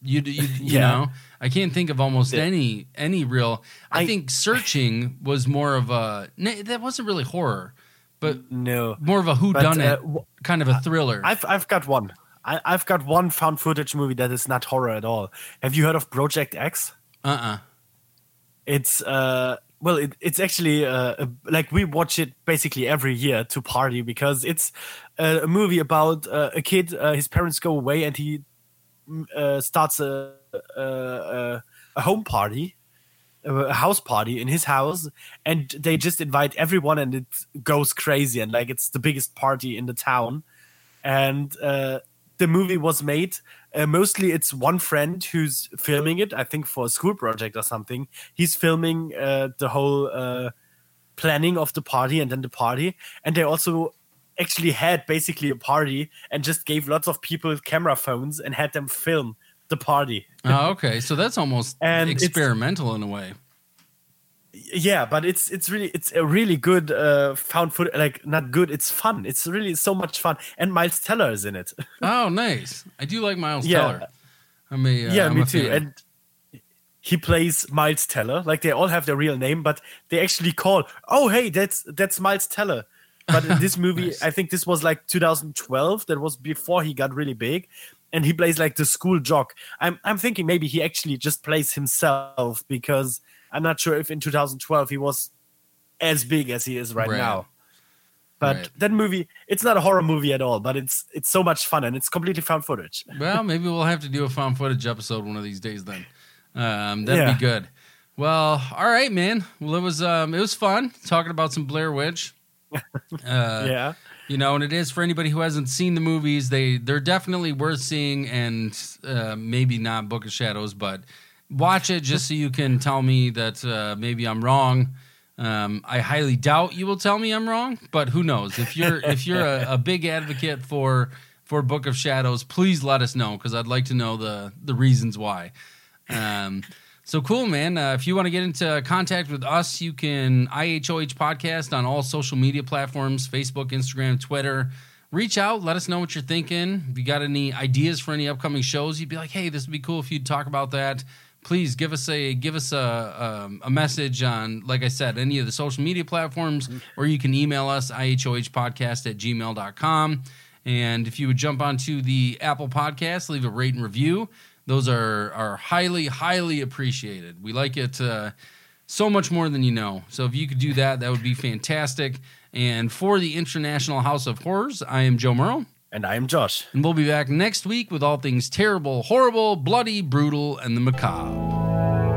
You, you, you Yeah. know, I can't think of almost Yeah. any any real. I, I- think searching was more of a. That wasn't really horror, but no. more of a who done uh, it, w- kind of a thriller. I've I've got one. I, I've got one found footage movie that is not horror at all. Have you heard of Project X? uh uh It's uh well, it, it's actually uh, a, like we watch it basically every year to party because it's uh, a movie about uh, a kid. Uh, his parents go away and he mm, uh, starts a a a home party, a house party in his house, and they just invite everyone and it goes crazy and like it's the biggest party in the town, and uh, the movie was made. Uh, mostly, it's one friend who's filming it. I think for a school project or something. He's filming uh, the whole uh, planning of the party and then the party, and they also actually had basically a party and just gave lots of people camera phones and had them film the party. oh, okay. So that's almost [LAUGHS] And experimental in a way. yeah but it's it's really it's a really good uh found footage like not good it's fun it's really so much fun and miles teller is in it [LAUGHS] Oh, nice. I do like Miles Yeah. Teller. I'm a, uh, yeah I'm me too fan. and he plays miles teller like they all have their real name but they actually call oh hey that's that's miles teller but in this [LAUGHS] movie Nice. i think this was like 2012 that was before he got really big and he plays like the school jock i'm i'm thinking maybe he actually just plays himself because i'm not sure if in 2012 he was as big as he is right, Right. now but Right. that movie it's not a horror movie at all but it's it's so much fun and it's completely found footage [LAUGHS] Well, maybe we'll have to do a found footage episode one of these days. Then um, that'd Yeah. be good. Well, all right, man. Well, it was um, it was fun talking about some Blair Witch. [LAUGHS] Uh, yeah you know, and it is for anybody who hasn't seen the movies. They they're definitely worth seeing, and uh, maybe not Book of Shadows, but watch it just so you can tell me that uh, maybe I'm wrong. Um, I highly doubt you will tell me I'm wrong, but who knows? If you're if you're a, a big advocate for for Book of Shadows, please let us know because I'd like to know the the reasons why. Um, so cool, man. Uh, if you want to get into contact with us, you can IHOH podcast on all social media platforms Facebook, Instagram, Twitter. Reach out, let us know what you're thinking. If you got any ideas for any upcoming shows, you'd be like, hey, this would be cool if you'd talk about that. Please give us a give us a um, a message on, like I said, any of the social media platforms, or you can email us ihohpodcast at gmail.com. And if you would jump onto the Apple Podcast, leave a rate and review. Those are are highly highly appreciated. We like it uh, so much more than you know. So if you could do that, that would be fantastic. And for the International House of Horrors, I am Joe Merle, and i am josh and we'll be back next week with all things terrible, horrible, bloody, brutal, and the macabre.